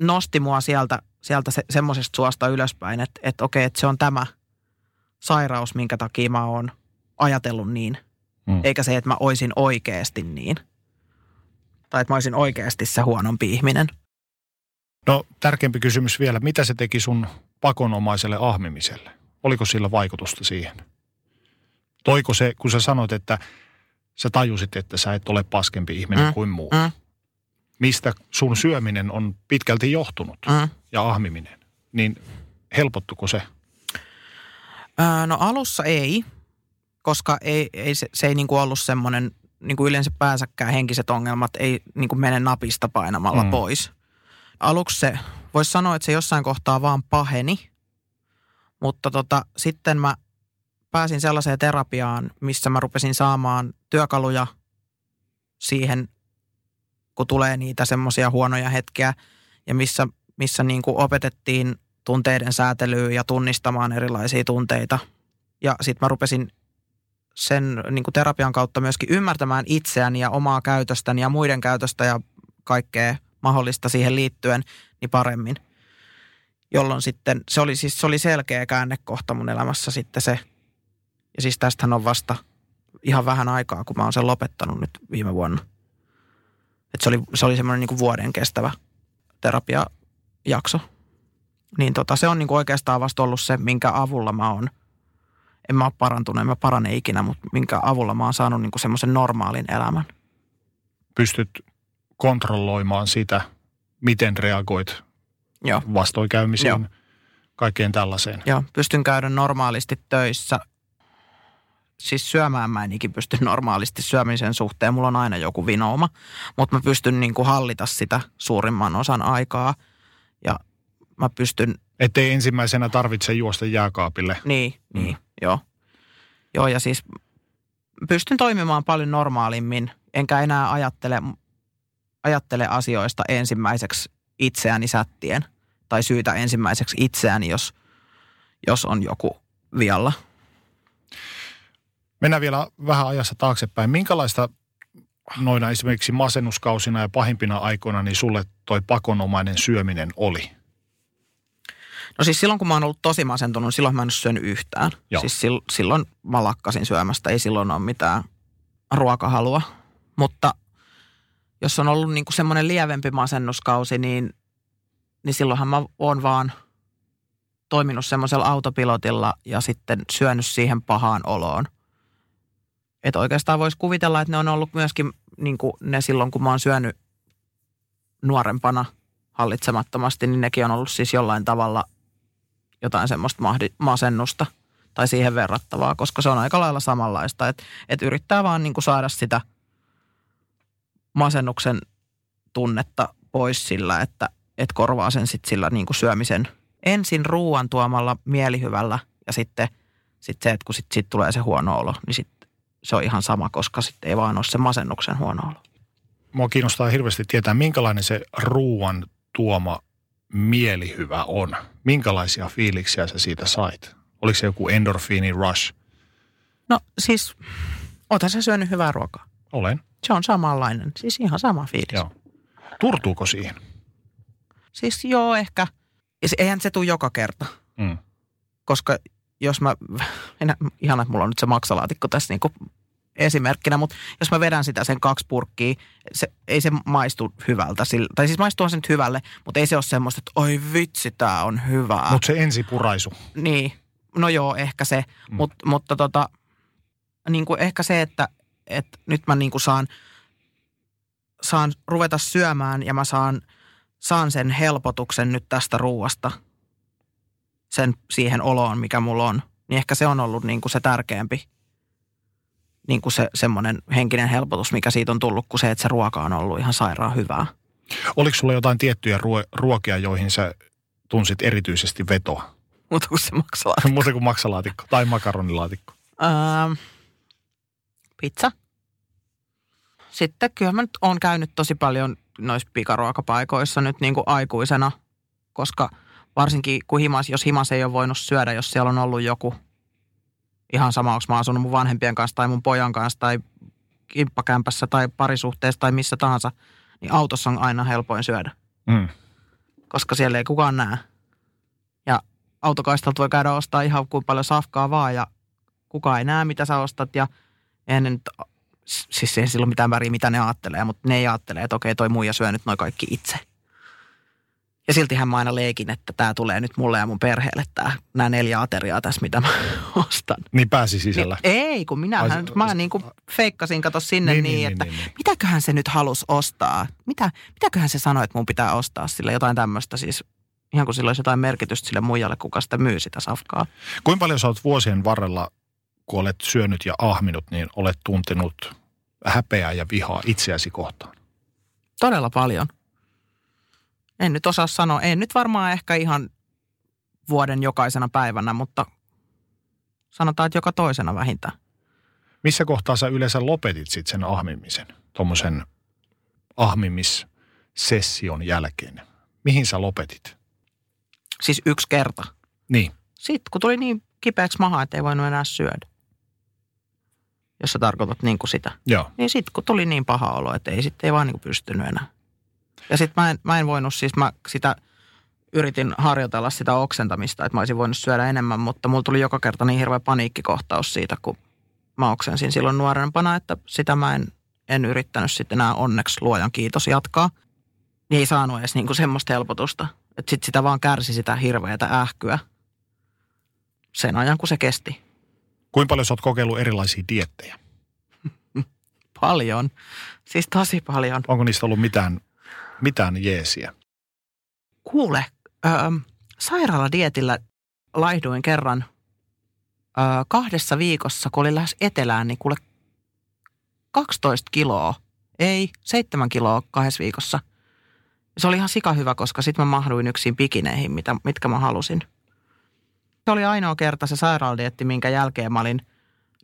Speaker 3: nosti mua sieltä, sieltä se, semmoisesta suosta ylöspäin, että, että okei, että se on tämä sairaus, minkä takia mä oon ajatellut niin.
Speaker 2: Mm.
Speaker 3: Eikä se, että mä oisin oikeasti niin. Tai että mä olisin oikeasti se huonompi ihminen.
Speaker 2: No tärkeämpi kysymys vielä, mitä se teki sun pakonomaiselle ahmimiselle? Oliko sillä vaikutusta siihen? Toiko se, kun sä sanoit, että sä tajusit, että sä et ole paskempi ihminen
Speaker 3: Mm,
Speaker 2: kuin muu.
Speaker 3: Mm,
Speaker 2: Mistä sun syöminen on pitkälti johtunut
Speaker 3: mm.
Speaker 2: ja ahmiminen, niin helpottuko se?
Speaker 3: Öö, no alussa ei, koska ei, ei se, se ei niinku ollut semmoinen, niin kuin yleensä päänsäkään henkiset ongelmat ei niinku mene napista painamalla
Speaker 2: mm.
Speaker 3: pois. Aluksi se, voisi sanoa, että se jossain kohtaa vaan paheni, mutta tota, sitten mä pääsin sellaiseen terapiaan, missä mä rupesin saamaan työkaluja siihen, kun tulee niitä semmoisia huonoja hetkiä ja missä, missä niin kuin opetettiin tunteiden säätelyä ja tunnistamaan erilaisia tunteita. Ja sitten mä rupesin sen niin kuin terapian kautta myöskin ymmärtämään itseäni ja omaa käytöstäni ja muiden käytöstä ja kaikkea mahdollista siihen liittyen niin paremmin. Jolloin sitten, se oli siis se oli selkeä käännekohta mun elämässä sitten se. Ja siis tästähän on vasta ihan vähän aikaa, kun mä oon sen lopettanut nyt viime vuonna. Et se oli, se oli semmoinen niin vuoden kestävä terapiajakso. Niin tota, se on niin kuin oikeastaan vasta ollut se, minkä avulla mä oon, en mä ole parantunut, en mä parane ikinä, mutta minkä avulla mä oon saanut niin semmoisen normaalin elämän.
Speaker 2: Pystyt kontrolloimaan sitä, miten reagoit
Speaker 3: Joo.
Speaker 2: vastoinkäymisiin,
Speaker 3: Joo.
Speaker 2: kaikkeen tällaiseen.
Speaker 3: Joo, pystyn käydä normaalisti töissä. Siis syömään mä en ikin pysty normaalisti syömisen suhteen. Mulla on aina joku vinooma, mutta mä pystyn niin kuin hallita sitä suurimman osan aikaa. Ja mä pystyn,
Speaker 2: Ettei ensimmäisenä tarvitse juosta jääkaapille.
Speaker 3: niin,
Speaker 2: Mm.
Speaker 3: niin, joo. Joo, ja siis pystyn toimimaan paljon normaalimmin, enkä enää ajattele, ajattele asioista ensimmäiseksi itseäni sättien. Tai syytä ensimmäiseksi itseäni, jos, jos on joku vialla.
Speaker 2: Mennään vielä vähän ajassa taaksepäin. Minkälaista noina esimerkiksi masennuskausina ja pahimpina aikoina niin sulle toi pakonomainen syöminen oli?
Speaker 3: No siis silloin, kun mä oon ollut tosi masentunut, niin silloin mä en syönyt yhtään.
Speaker 2: Joo.
Speaker 3: Siis sil, silloin mä lakkasin syömästä, ei silloin ole mitään ruokahalua. Mutta jos on ollut niin kuin semmoinen lievempi masennuskausi, niin, niin silloinhan mä oon vaan toiminut semmoisella autopilotilla ja sitten syönyt siihen pahaan oloon. Että oikeastaan voisi kuvitella, että ne on ollut myöskin niin kuin ne silloin, kun mä oon syönyt nuorempana hallitsemattomasti, niin nekin on ollut siis jollain tavalla jotain semmoista masennusta tai siihen verrattavaa, koska se on aika lailla samanlaista. Että et yrittää vaan niin kuin saada sitä masennuksen tunnetta pois sillä, että et korvaa sen sitten sillä niin kuin syömisen ensin ruoan tuomalla mielihyvällä ja sitten sit se, että kun sitten sit tulee se huono olo, niin sit se on ihan sama, koska sitten ei vaan ole se masennuksen huono olo.
Speaker 2: Mua kiinnostaa hirveästi tietää, minkälainen se ruuan tuoma mielihyvä on. Minkälaisia fiiliksiä sä siitä sait? Oliko se joku endorfiini rush?
Speaker 3: No siis, oothan sä syönyt hyvää ruokaa.
Speaker 2: Olen.
Speaker 3: Se on samanlainen, siis ihan sama fiilis.
Speaker 2: Joo. Turtuuko siihen?
Speaker 3: Siis joo, ehkä. Eihän se tule joka kerta,
Speaker 2: Mm.
Speaker 3: koska jos mä, enä, ihana, että mulla on nyt se maksalaatikko tässä niinku esimerkkinä, mutta jos mä vedän sitä sen kaksi purkkiä, se, ei se maistu hyvältä. Sillä, tai siis maistuuhan se nyt hyvälle, mutta ei se ole semmoista, että oi vitsi, tää on hyvää.
Speaker 2: Mutta se ensipuraisu.
Speaker 3: Niin, no joo, ehkä se.
Speaker 2: Mm.
Speaker 3: Mut, mutta tota, niin kuin ehkä se, että, että nyt mä niin kuin saan, saan ruveta syömään ja mä saan, saan sen helpotuksen nyt tästä ruuasta sen siihen oloon, mikä mulla on. Niin ehkä se on ollut niin kuin se tärkeämpi niin kuin se semmoinen henkinen helpotus, mikä siitä on tullut, kuin se, että se ruoka on ollut ihan sairaan hyvää.
Speaker 2: Oliko sulla jotain tiettyjä ruo- ruokia, joihin sä tunsit erityisesti vetoa?
Speaker 3: Mutta kun se maksaa.
Speaker 2: Muuta kuin maksalaatikko tai makaronilaatikko.
Speaker 3: Ähm, pizza. Sitten kyllä mä nyt oon käynyt tosi paljon noissa pikaruokapaikoissa nyt niin kuin aikuisena, koska varsinkin kun himas, jos himas ei ole voinut syödä, jos siellä on ollut joku, ihan sama, onko mä asunut mun vanhempien kanssa tai mun pojan kanssa tai kimppakämpässä tai parisuhteessa tai missä tahansa, niin autossa on aina helpoin syödä,
Speaker 2: Mm.
Speaker 3: koska siellä ei kukaan näe. Ja autokaistalta voi käydä ostaa ihan kuin paljon safkaa vaan ja kukaan ei näe, mitä sä ostat ja ne nyt, siis ei silloin mitään väriä, mitä ne ajattelee, mutta ne ei ajattele, että okei, toi muija syö nyt noin kaikki itse. Ja siltihän mä aina leikin, että tämä tulee nyt mulle ja mun perheelle, tää, nämä neljä ateriaa tässä, mitä mä ostan.
Speaker 2: Niin pääsi sisällä.
Speaker 3: Niin, ei, kun minähän,
Speaker 2: Ai se-
Speaker 3: mä niin kuin feikkasin, kato sinne niin, niin, niin että
Speaker 2: niin, niin.
Speaker 3: mitäköhän se nyt halus ostaa? Mitä, mitäköhän se sanoi, että mun pitää ostaa sille jotain tämmöistä siis, ihan kuin sillä olisi jotain merkitystä sille muijalle, kuka sitä myy sitä safkaa.
Speaker 2: Kuinka paljon sä oot vuosien varrella, kun olet syönyt ja ahminut, niin olet tuntenut häpeää ja vihaa itseäsi kohtaan?
Speaker 3: Todella paljon. En nyt osaa sanoa, en nyt varmaan ehkä ihan vuoden jokaisena päivänä, mutta sanotaan, että joka toisena vähintään.
Speaker 2: Missä kohtaa sä yleensä lopetit sit sen ahmimisen, tuommoisen ahmimissession jälkeen? Mihin sä lopetit?
Speaker 3: Siis yksi kerta.
Speaker 2: Niin.
Speaker 3: Sitten kun tuli niin kipeäksi maha, että ei voinut enää syödä. Jos sä tarkoitat niin kuin sitä.
Speaker 2: Joo.
Speaker 3: Niin sitten kun tuli niin paha olo, että ei sitten ei vaan niin kuin pystynyt enää. Ja sitten mä en, mä en voinut siis, mä sitä yritin harjoitella sitä oksentamista, että mä olisin voinut syödä enemmän, mutta mulla tuli joka kerta niin hirveä paniikkikohtaus siitä, kun mä oksensin silloin nuorempana, että sitä mä en, en yrittänyt sitten enää onneksi luojan kiitos jatkaa. Niin ei saanut edes niinku semmoista helpotusta. Että sitten sitä vaan kärsi sitä hirveätä ähkyä sen ajan, kun se kesti.
Speaker 2: Kuinka paljon sä oot kokeillut erilaisia diettejä?
Speaker 3: Paljon. Siis tosi paljon.
Speaker 2: Onko niistä ollut mitään, mitään jeesiä?
Speaker 3: Kuule, öö, sairaaladietillä laihduin kerran öö, kahdessa viikossa, kun olin lähes etelään, niin kuule 12 kiloa, ei, 7 kiloa kahdessa viikossa. Se oli ihan sika hyvä, koska sitten mä mahduin yksin pikineihin, mitä, mitkä mä halusin. Se oli ainoa kerta se sairaaladietti, minkä jälkeen mä olin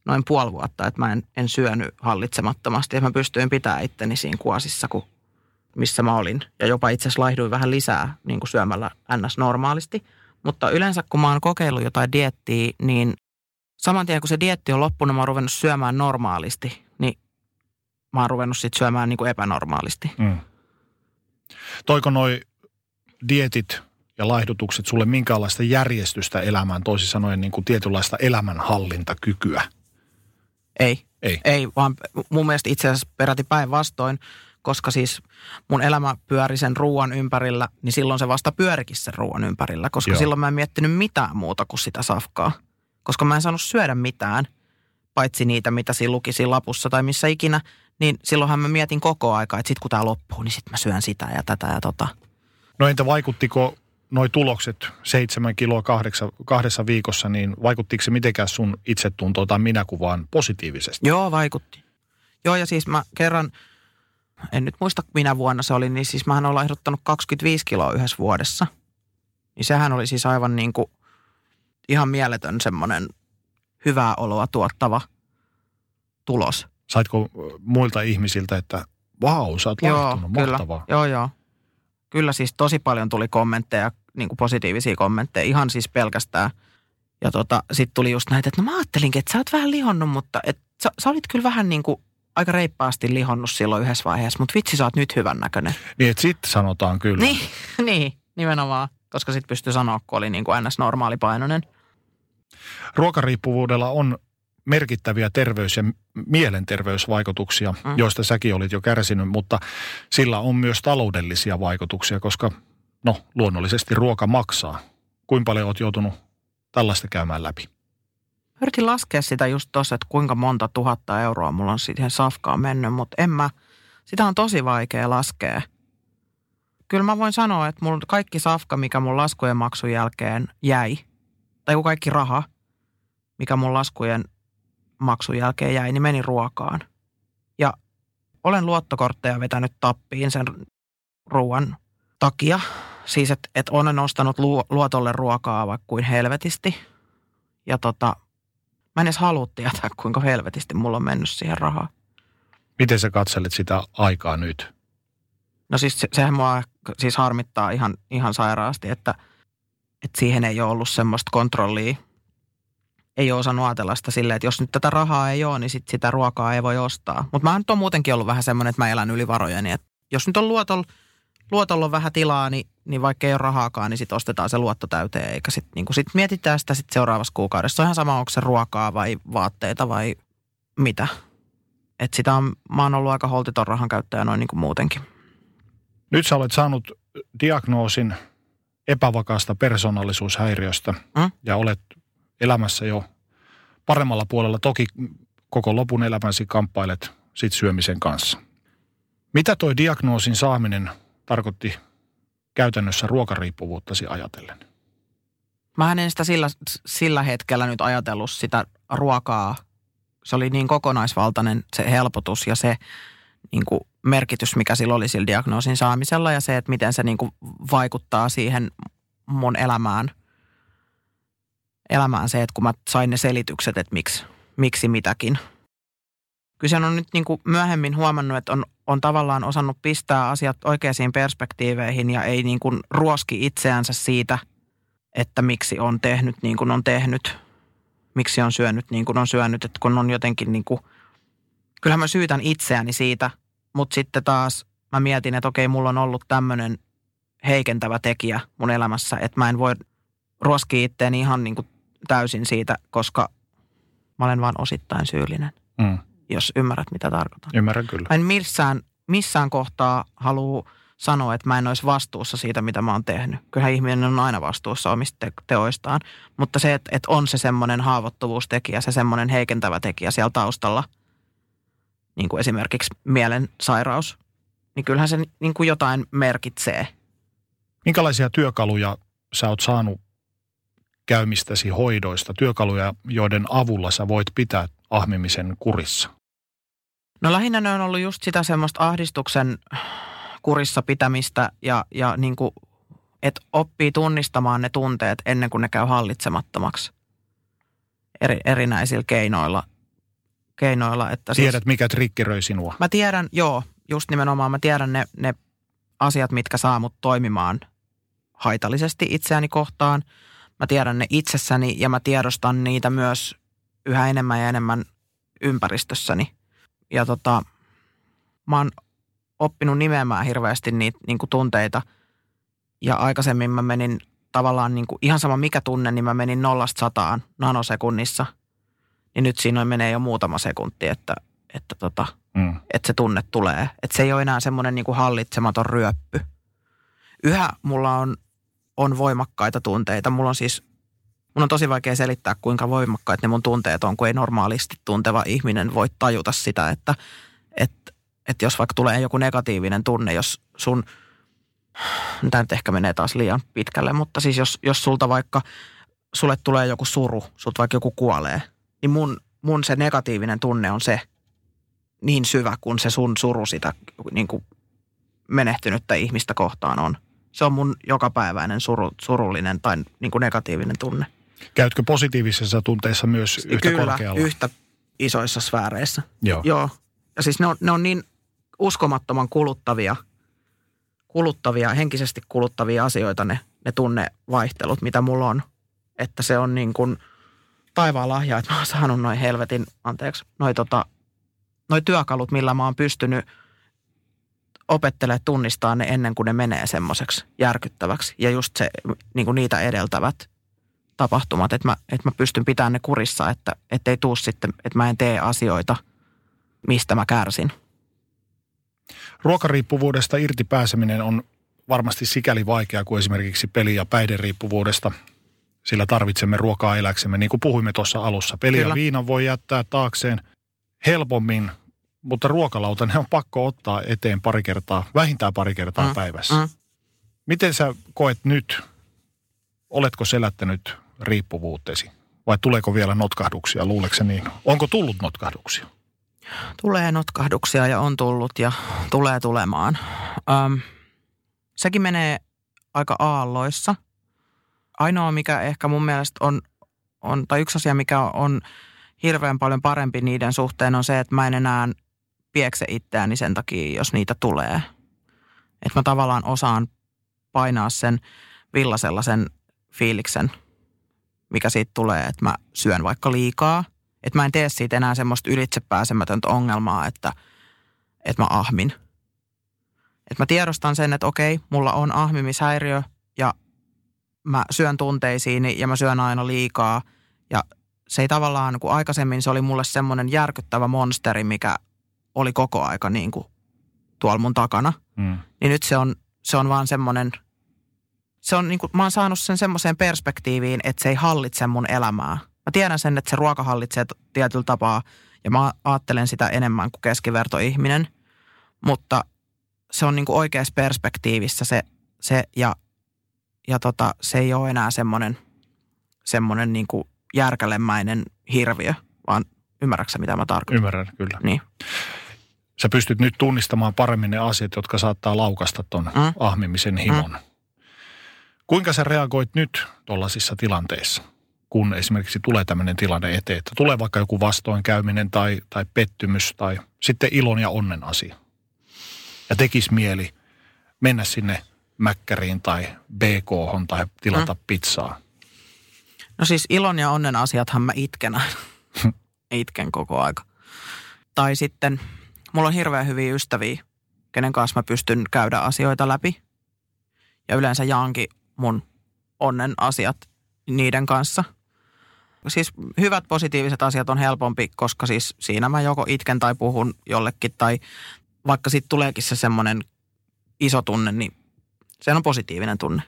Speaker 3: noin puoli vuotta, että mä en, en syönyt hallitsemattomasti. Ja mä pystyin pitämään itteni siinä kuosissa, kun missä mä olin. Ja jopa itse asiassa laihduin vähän lisää niin kuin syömällä ns. normaalisti. Mutta yleensä kun mä oon kokeillut jotain diettiä, niin saman tien kun se dietti on loppunut, mä oon ruvennut syömään normaalisti, niin mä oon ruvennut sitten syömään niin kuin epänormaalisti.
Speaker 2: Mm. Toiko noi dietit ja laihdutukset sulle minkäänlaista järjestystä elämään, toisin sanoen niin kuin tietynlaista elämänhallintakykyä?
Speaker 3: Ei.
Speaker 2: Ei.
Speaker 3: Ei, vaan mun mielestä itse asiassa peräti päinvastoin, koska siis mun elämä pyöri sen ruoan ympärillä, niin silloin se vasta pyörikin sen ruoan ympärillä, koska
Speaker 2: Joo.
Speaker 3: Silloin mä en miettinyt mitään muuta kuin sitä safkaa. Koska mä en saanut syödä mitään, paitsi niitä, mitä siinä luki siinä lapussa tai missä ikinä, niin silloinhan mä mietin koko aika, että sit kun tää loppuu, niin sit mä syön sitä ja tätä ja tota.
Speaker 2: No entä vaikuttiko noi tulokset, seitsemän kiloa kahdeksa, kahdessa viikossa, niin vaikuttiko se mitenkään sun itsetuntoon tai minäkuvaan positiivisesti?
Speaker 3: Joo, vaikutti. Joo, ja siis mä kerran, en nyt muista minä vuonna se oli, niin siis mähän olen ehdottanut 25 kiloa yhdessä vuodessa. Niin sehän oli siis aivan niin kuin ihan mieletön semmoinen hyvää oloa tuottava tulos.
Speaker 2: Saitko muilta ihmisiltä, että vau, sä oot laihtunut,
Speaker 3: kyllä.
Speaker 2: mahtavaa.
Speaker 3: Joo, joo. Kyllä siis tosi paljon tuli kommentteja, niin kuin positiivisia kommentteja, ihan siis pelkästään. Ja tota, sitten tuli just näitä, että no mä ajattelinkin, että sä oot vähän lihonnut, mutta et, sä, sä olit kyllä vähän niin kuin aika reippaasti lihonnut silloin yhdessä vaiheessa, mutta vitsi sä oot nyt hyvän näköinen.
Speaker 2: Niin, että sitten sanotaan kyllä.
Speaker 3: Niin, niin, nimenomaan. Koska sitten pystyy sanoa, kun oli niin kuin ns. normaalipainoinen.
Speaker 2: Ruokariippuvuudella on merkittäviä terveys- ja mielenterveysvaikutuksia, mm.
Speaker 3: Mm.
Speaker 2: joista säkin olit jo kärsinyt, mutta sillä on myös taloudellisia vaikutuksia, koska no luonnollisesti ruoka maksaa. Kuinka paljon oot joutunut tällaista käymään läpi?
Speaker 3: Yritin laskea sitä just tuossa, että kuinka monta tuhatta euroa mulla on siihen safkaan mennyt, mutta en mä, sitä on tosi vaikea laskea. Kyllä mä voin sanoa, että mulla kaikki safka, mikä mun laskujen maksun jälkeen jäi, tai kun kaikki raha, mikä mun laskujen maksun jälkeen jäi, niin meni ruokaan. Ja olen luottokortteja vetänyt tappiin sen ruoan takia. Siis, että et olen ostanut lu- luotolle ruokaa vaikka kuin helvetisti. Ja tota, mä en edes halua tietää, kuinka helvetisti mulla on mennyt siihen rahaa.
Speaker 2: Miten sä katselet sitä aikaa nyt?
Speaker 3: No siis se, sehän mua siis harmittaa ihan, ihan sairaasti, että, että siihen ei ole ollut semmoista kontrollia. Ei ole osannut ajatella sitä silleen, että jos nyt tätä rahaa ei ole, niin sit sitä ruokaa ei voi ostaa. Mutta mä nyt on muutenkin ollut vähän semmoinen, että mä elän yli varojeni. Että jos nyt on luotolla, luotolla on vähän tilaa, niin, niin vaikka ei ole rahaakaan, niin sitten ostetaan se luotto täyteen. Eikä sitten niin sit mietitään sitä sit seuraavassa kuukaudessa. Se on ihan sama, onko se ruokaa vai vaatteita vai mitä. Että sitä on, mä oon ollut aika holtiton rahan käyttäjä noin niin kuin muutenkin.
Speaker 2: Nyt sä olet saanut diagnoosin epävakaasta persoonallisuushäiriöstä
Speaker 3: Mm.
Speaker 2: ja olet elämässä jo paremmalla puolella. Toki koko lopun elämäsi kamppailet sit syömisen kanssa. Mitä toi diagnoosin saaminen tarkoitti käytännössä ruokariippuvuuttasi ajatellen?
Speaker 3: Mä en sitä sillä, sillä hetkellä nyt ajatellut sitä ruokaa. Se oli niin kokonaisvaltainen se helpotus ja se niin kuin merkitys, mikä sillä oli sillä diagnoosin saamisella ja se, että miten se niin kuin vaikuttaa siihen mun elämään. Elämään se, että kun mä sain ne selitykset, että miksi, miksi mitäkin. Kyllä on nyt niin kuin myöhemmin huomannut, että on, on tavallaan osannut pistää asiat oikeisiin perspektiiveihin ja ei niin kuin ruoski itseänsä siitä – että miksi on tehnyt niin kuin on tehnyt, miksi on syönyt niin kuin on syönyt, että kun on jotenkin niin kuin, kyllähän mä syytän itseäni siitä, mutta sitten taas mä mietin, että okei, mulla on ollut tämmöinen heikentävä tekijä mun elämässä, että mä en voi ruoskia itteeni ihan niin kuin täysin siitä, koska mä olen vain osittain syyllinen,
Speaker 2: Mm,
Speaker 3: jos ymmärrät mitä tarkoitan.
Speaker 2: ymmärrän kyllä.
Speaker 3: Mä en missään, missään kohtaa halua sanoa, että mä en olisi vastuussa siitä, mitä mä oon tehnyt. Kyllähän ihminen on aina vastuussa omista te- teoistaan. Mutta se, että, että on se semmoinen haavoittuvuustekijä, se semmoinen heikentävä tekijä siellä taustalla, niin kuin esimerkiksi mielensairaus, niin kyllähän se niin kuin jotain merkitsee.
Speaker 2: Minkälaisia työkaluja sä oot saanut käymistäsi hoidoista, työkaluja, joiden avulla sä voit pitää ahmimisen kurissa?
Speaker 3: No lähinnä ne on ollut just sitä semmoista ahdistuksen kurissa pitämistä ja, ja niin kuin, että oppii tunnistamaan ne tunteet ennen kuin ne käy hallitsemattomaksi eri, erinäisillä keinoilla. keinoilla että siis,
Speaker 2: Tiedät, mikä triggeröi sinua.
Speaker 3: Mä tiedän, joo, just nimenomaan mä tiedän ne, ne asiat, mitkä saa mut toimimaan haitallisesti itseäni kohtaan. Mä tiedän ne itsessäni ja mä tiedostan niitä myös yhä enemmän ja enemmän ympäristössäni. Ja tota, mä oon oppinut nimeämään hirveästi niitä niin kuin tunteita. Ja aikaisemmin mä menin tavallaan niin kuin, ihan sama mikä tunne, niin mä menin nollasta sataan nanosekunnissa. Niin nyt siinä menee jo muutama sekunti, että, että, tota, mm. että se tunne tulee. Että se ei ole enää semmoinen niin kuin hallitsematon ryöppy. Yhä mulla on, on voimakkaita tunteita. Mulla on siis, mun on tosi vaikea selittää, kuinka voimakkaita ne mun tunteet on, kun ei normaalisti tunteva ihminen voi tajuta sitä, että, että, että jos vaikka tulee joku negatiivinen tunne, jos sun – tämä nyt ehkä menee taas liian pitkälle, mutta siis jos, jos sulta vaikka, sulle tulee joku suru, sut vaikka joku kuolee, niin mun, mun se negatiivinen tunne on se niin syvä, kun se sun suru sitä niin kuin menehtynyttä ihmistä kohtaan on. Se on mun jokapäiväinen suru, surullinen tai niin kuin negatiivinen tunne.
Speaker 2: Käytkö positiivisessa tunteissa myös yhtä
Speaker 3: Kyllä,
Speaker 2: korkealla?
Speaker 3: yhtä isoissa sfääreissä.
Speaker 2: Joo.
Speaker 3: Joo. Ja siis ne on, ne on niin uskomattoman kuluttavia – kuluttavia, henkisesti kuluttavia asioita ne, ne tunnevaihtelut, mitä mulla on. Että se on niin kuin taivaan lahja, että mä oon saanut noin helvetin, anteeksi, noin tota, noi työkalut, millä mä oon pystynyt opettelemaan tunnistaa ne ennen kuin ne menee semmoiseksi järkyttäväksi. Ja just se, niin kuin niitä edeltävät tapahtumat, että mä, että mä pystyn pitämään ne kurissa, että ei tuu sitten, että mä en tee asioita, mistä mä kärsin.
Speaker 2: Ruokariippuvuudesta irti pääseminen on varmasti sikäli vaikeaa kuin esimerkiksi peli- ja päihderiippuvuudesta, sillä tarvitsemme ruokaa eläksemme, niin kuin puhuimme tuossa alussa. Peli Kyllä. ja viinan voi jättää taakseen helpommin, mutta ruokalauta ne on pakko ottaa eteen pari kertaa, vähintään pari kertaa mm. päivässä. Mm. Miten sä koet nyt, oletko selättänyt riippuvuutesi vai tuleeko vielä notkahduksia, luuleeko niin? Onko tullut notkahduksia?
Speaker 3: Tulee notkahduksia ja on tullut ja tulee tulemaan. Öm, sekin menee aika aalloissa. Ainoa, mikä ehkä mun mielestä on, on, tai yksi asia, mikä on hirveän paljon parempi niiden suhteen, on se, että mä en enää piekse itseäni sen takia, jos niitä tulee. Että mä tavallaan osaan painaa sen villasella sen fiiliksen, mikä siitä tulee, että mä syön vaikka liikaa – että mä en tee siitä enää semmoista ylitsepääsemätöntä ongelmaa, että, että mä ahmin. Että mä tiedostan sen, että okei, mulla on ahmimishäiriö ja mä syön tunteisiin ja mä syön aina liikaa. Ja se ei tavallaan, kun aikaisemmin se oli mulle semmoinen järkyttävä monsteri, mikä oli koko aika niin kuin tuolla mun takana. Mm. Niin nyt se on, se on vaan semmoinen, se on niin kuin, mä oon saanut sen semmoiseen perspektiiviin, että se ei hallitse mun elämää Mä tiedän sen, että se ruoka hallitsee tietyllä tapaa ja mä ajattelen sitä enemmän kuin keskivertoihminen, mutta se on niin kuin oikeassa perspektiivissä se, se ja, ja tota, se ei ole enää semmoinen, semmoinen niin kuin järkälemäinen hirviö, vaan ymmärrätkö mitä mä tarkoitan?
Speaker 2: Ymmärrän, kyllä.
Speaker 3: Niin.
Speaker 2: Sä pystyt nyt tunnistamaan paremmin ne asiat, jotka saattaa laukasta ton mm. ahmimisen himon. Mm. Kuinka sä reagoit nyt tuollaisissa tilanteissa? kun esimerkiksi tulee tämmöinen tilanne eteen, että tulee vaikka joku vastoinkäyminen tai, tai pettymys tai sitten ilon ja onnen asia. Ja tekisi mieli mennä sinne mäkkäriin tai BK tai tilata mm. pizzaa.
Speaker 3: No siis ilon ja onnen asiathan mä itken itken koko aika. Tai sitten mulla on hirveän hyviä ystäviä, kenen kanssa mä pystyn käydä asioita läpi. Ja yleensä jaankin mun onnen asiat niiden kanssa – Siis hyvät positiiviset asiat on helpompi, koska siis siinä mä joko itken tai puhun jollekin tai vaikka sitten tuleekin se semmoinen iso tunne, niin se on positiivinen tunne.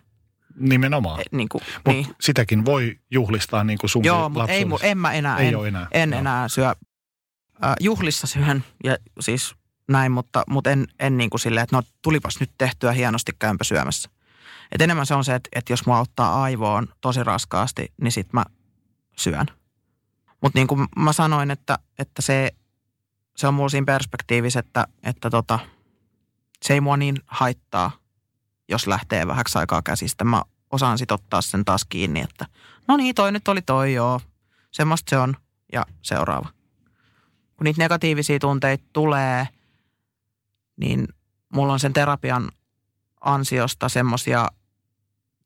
Speaker 2: Nimenomaan. E,
Speaker 3: niin kuin,
Speaker 2: Mut niin. sitäkin voi juhlistaa niin kuin sun
Speaker 3: Joo, mutta ei, en mä enää, ei en, enää. en enää syö. Äh, juhlissa syön ja siis näin, mutta, mutta en, en niin kuin silleen, että no tulipas nyt tehtyä hienosti käympä syömässä. Et enemmän se on se, että, että jos mua ottaa aivoon tosi raskaasti, niin sit mä syön. Mutta niin kuin mä sanoin, että, että se, se on mulla siinä perspektiivissä, että, että tota, se ei mua niin haittaa, jos lähtee vähäksi aikaa käsistä. Mä osaan sit ottaa sen taas kiinni, että no niin, toi nyt oli toi, joo. Semmoista se on ja seuraava. Kun niitä negatiivisia tunteita tulee, niin mulla on sen terapian ansiosta semmoisia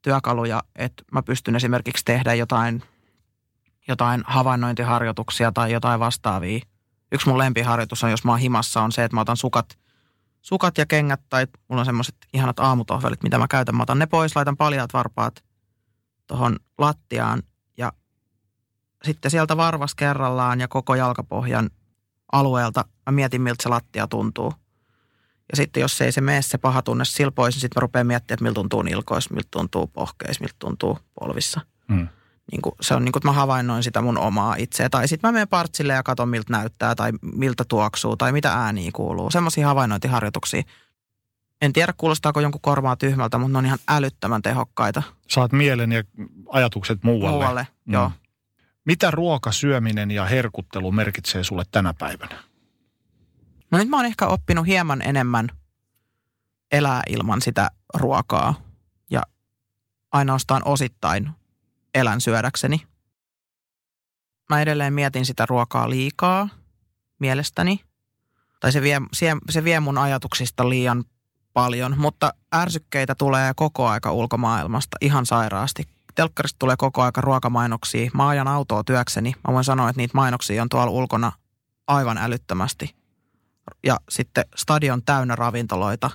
Speaker 3: työkaluja, että mä pystyn esimerkiksi tehdä jotain, jotain havainnointiharjoituksia tai jotain vastaavia. Yksi mun lempiharjoitus on, jos mä oon himassa, on se, että mä otan sukat, sukat ja kengät tai mulla on semmoiset ihanat aamutohvelit, mitä mä käytän. Mä otan ne pois, laitan paljaat varpaat tuohon lattiaan ja sitten sieltä varvas kerrallaan ja koko jalkapohjan alueelta mä mietin, miltä se lattia tuntuu. Ja sitten jos ei se mene se paha tunne sillä pois, niin sitten mä rupean miettimään, että miltä tuntuu nilkoissa, miltä tuntuu pohkeissa, miltä tuntuu polvissa. Mm. Niin kuin, se on niin kuin, että mä havainnoin sitä mun omaa itseä. Tai sitten mä menen partsille ja katson, miltä näyttää tai miltä tuoksuu tai mitä ääniä kuuluu. Semmoisia havainnointiharjoituksia. En tiedä, kuulostaako jonkun korvaa tyhmältä, mutta ne on ihan älyttömän tehokkaita.
Speaker 2: Saat mielen ja ajatukset muualle.
Speaker 3: Muualle, mm. joo.
Speaker 2: Mitä ruoka, syöminen ja herkuttelu merkitsee sulle tänä päivänä?
Speaker 3: No nyt mä oon ehkä oppinut hieman enemmän elää ilman sitä ruokaa ja ainoastaan osittain elän syödäkseni. Mä edelleen mietin sitä ruokaa liikaa mielestäni. Tai se vie, se vie mun ajatuksista liian paljon, mutta ärsykkeitä tulee koko aika ulkomaailmasta ihan sairaasti. Telkkarista tulee koko aika ruokamainoksia. Mä ajan autoa työkseni. Mä voin sanoa, että niitä mainoksia on tuolla ulkona aivan älyttömästi. Ja sitten stadion täynnä ravintoloita.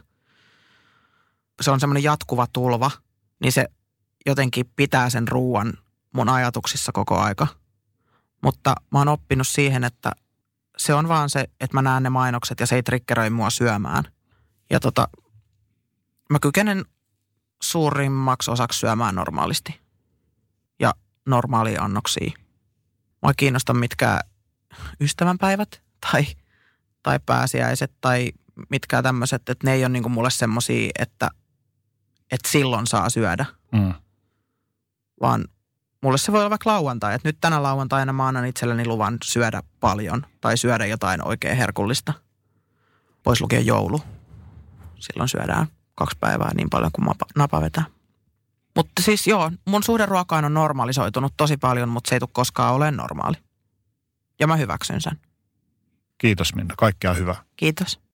Speaker 3: Se on semmoinen jatkuva tulva, niin se jotenkin pitää sen ruuan mun ajatuksissa koko aika. Mutta mä oon oppinut siihen, että se on vaan se, että mä näen ne mainokset ja se ei triggeröi mua syömään. Ja tota, mä kykenen suurimmaksi osaksi syömään normaalisti. Ja normaalia annoksia. Mua kiinnosta mitkä ystävänpäivät tai, tai pääsiäiset tai mitkä tämmöiset, että ne ei ole niinku mulle semmosia, että, että silloin saa syödä. Mm. Vaan mulle se voi olla vaikka lauantai, että nyt tänä lauantaina mä annan itselleni luvan syödä paljon tai syödä jotain oikein herkullista. Pois lukea joulu. Silloin syödään kaksi päivää niin paljon kuin napa vetää. Mutta siis joo, mun suhde ruokaan on normalisoitunut tosi paljon, mutta se ei tule koskaan ole normaali. Ja mä hyväksyn sen.
Speaker 2: Kiitos Minna, kaikkea hyvää.
Speaker 3: Kiitos.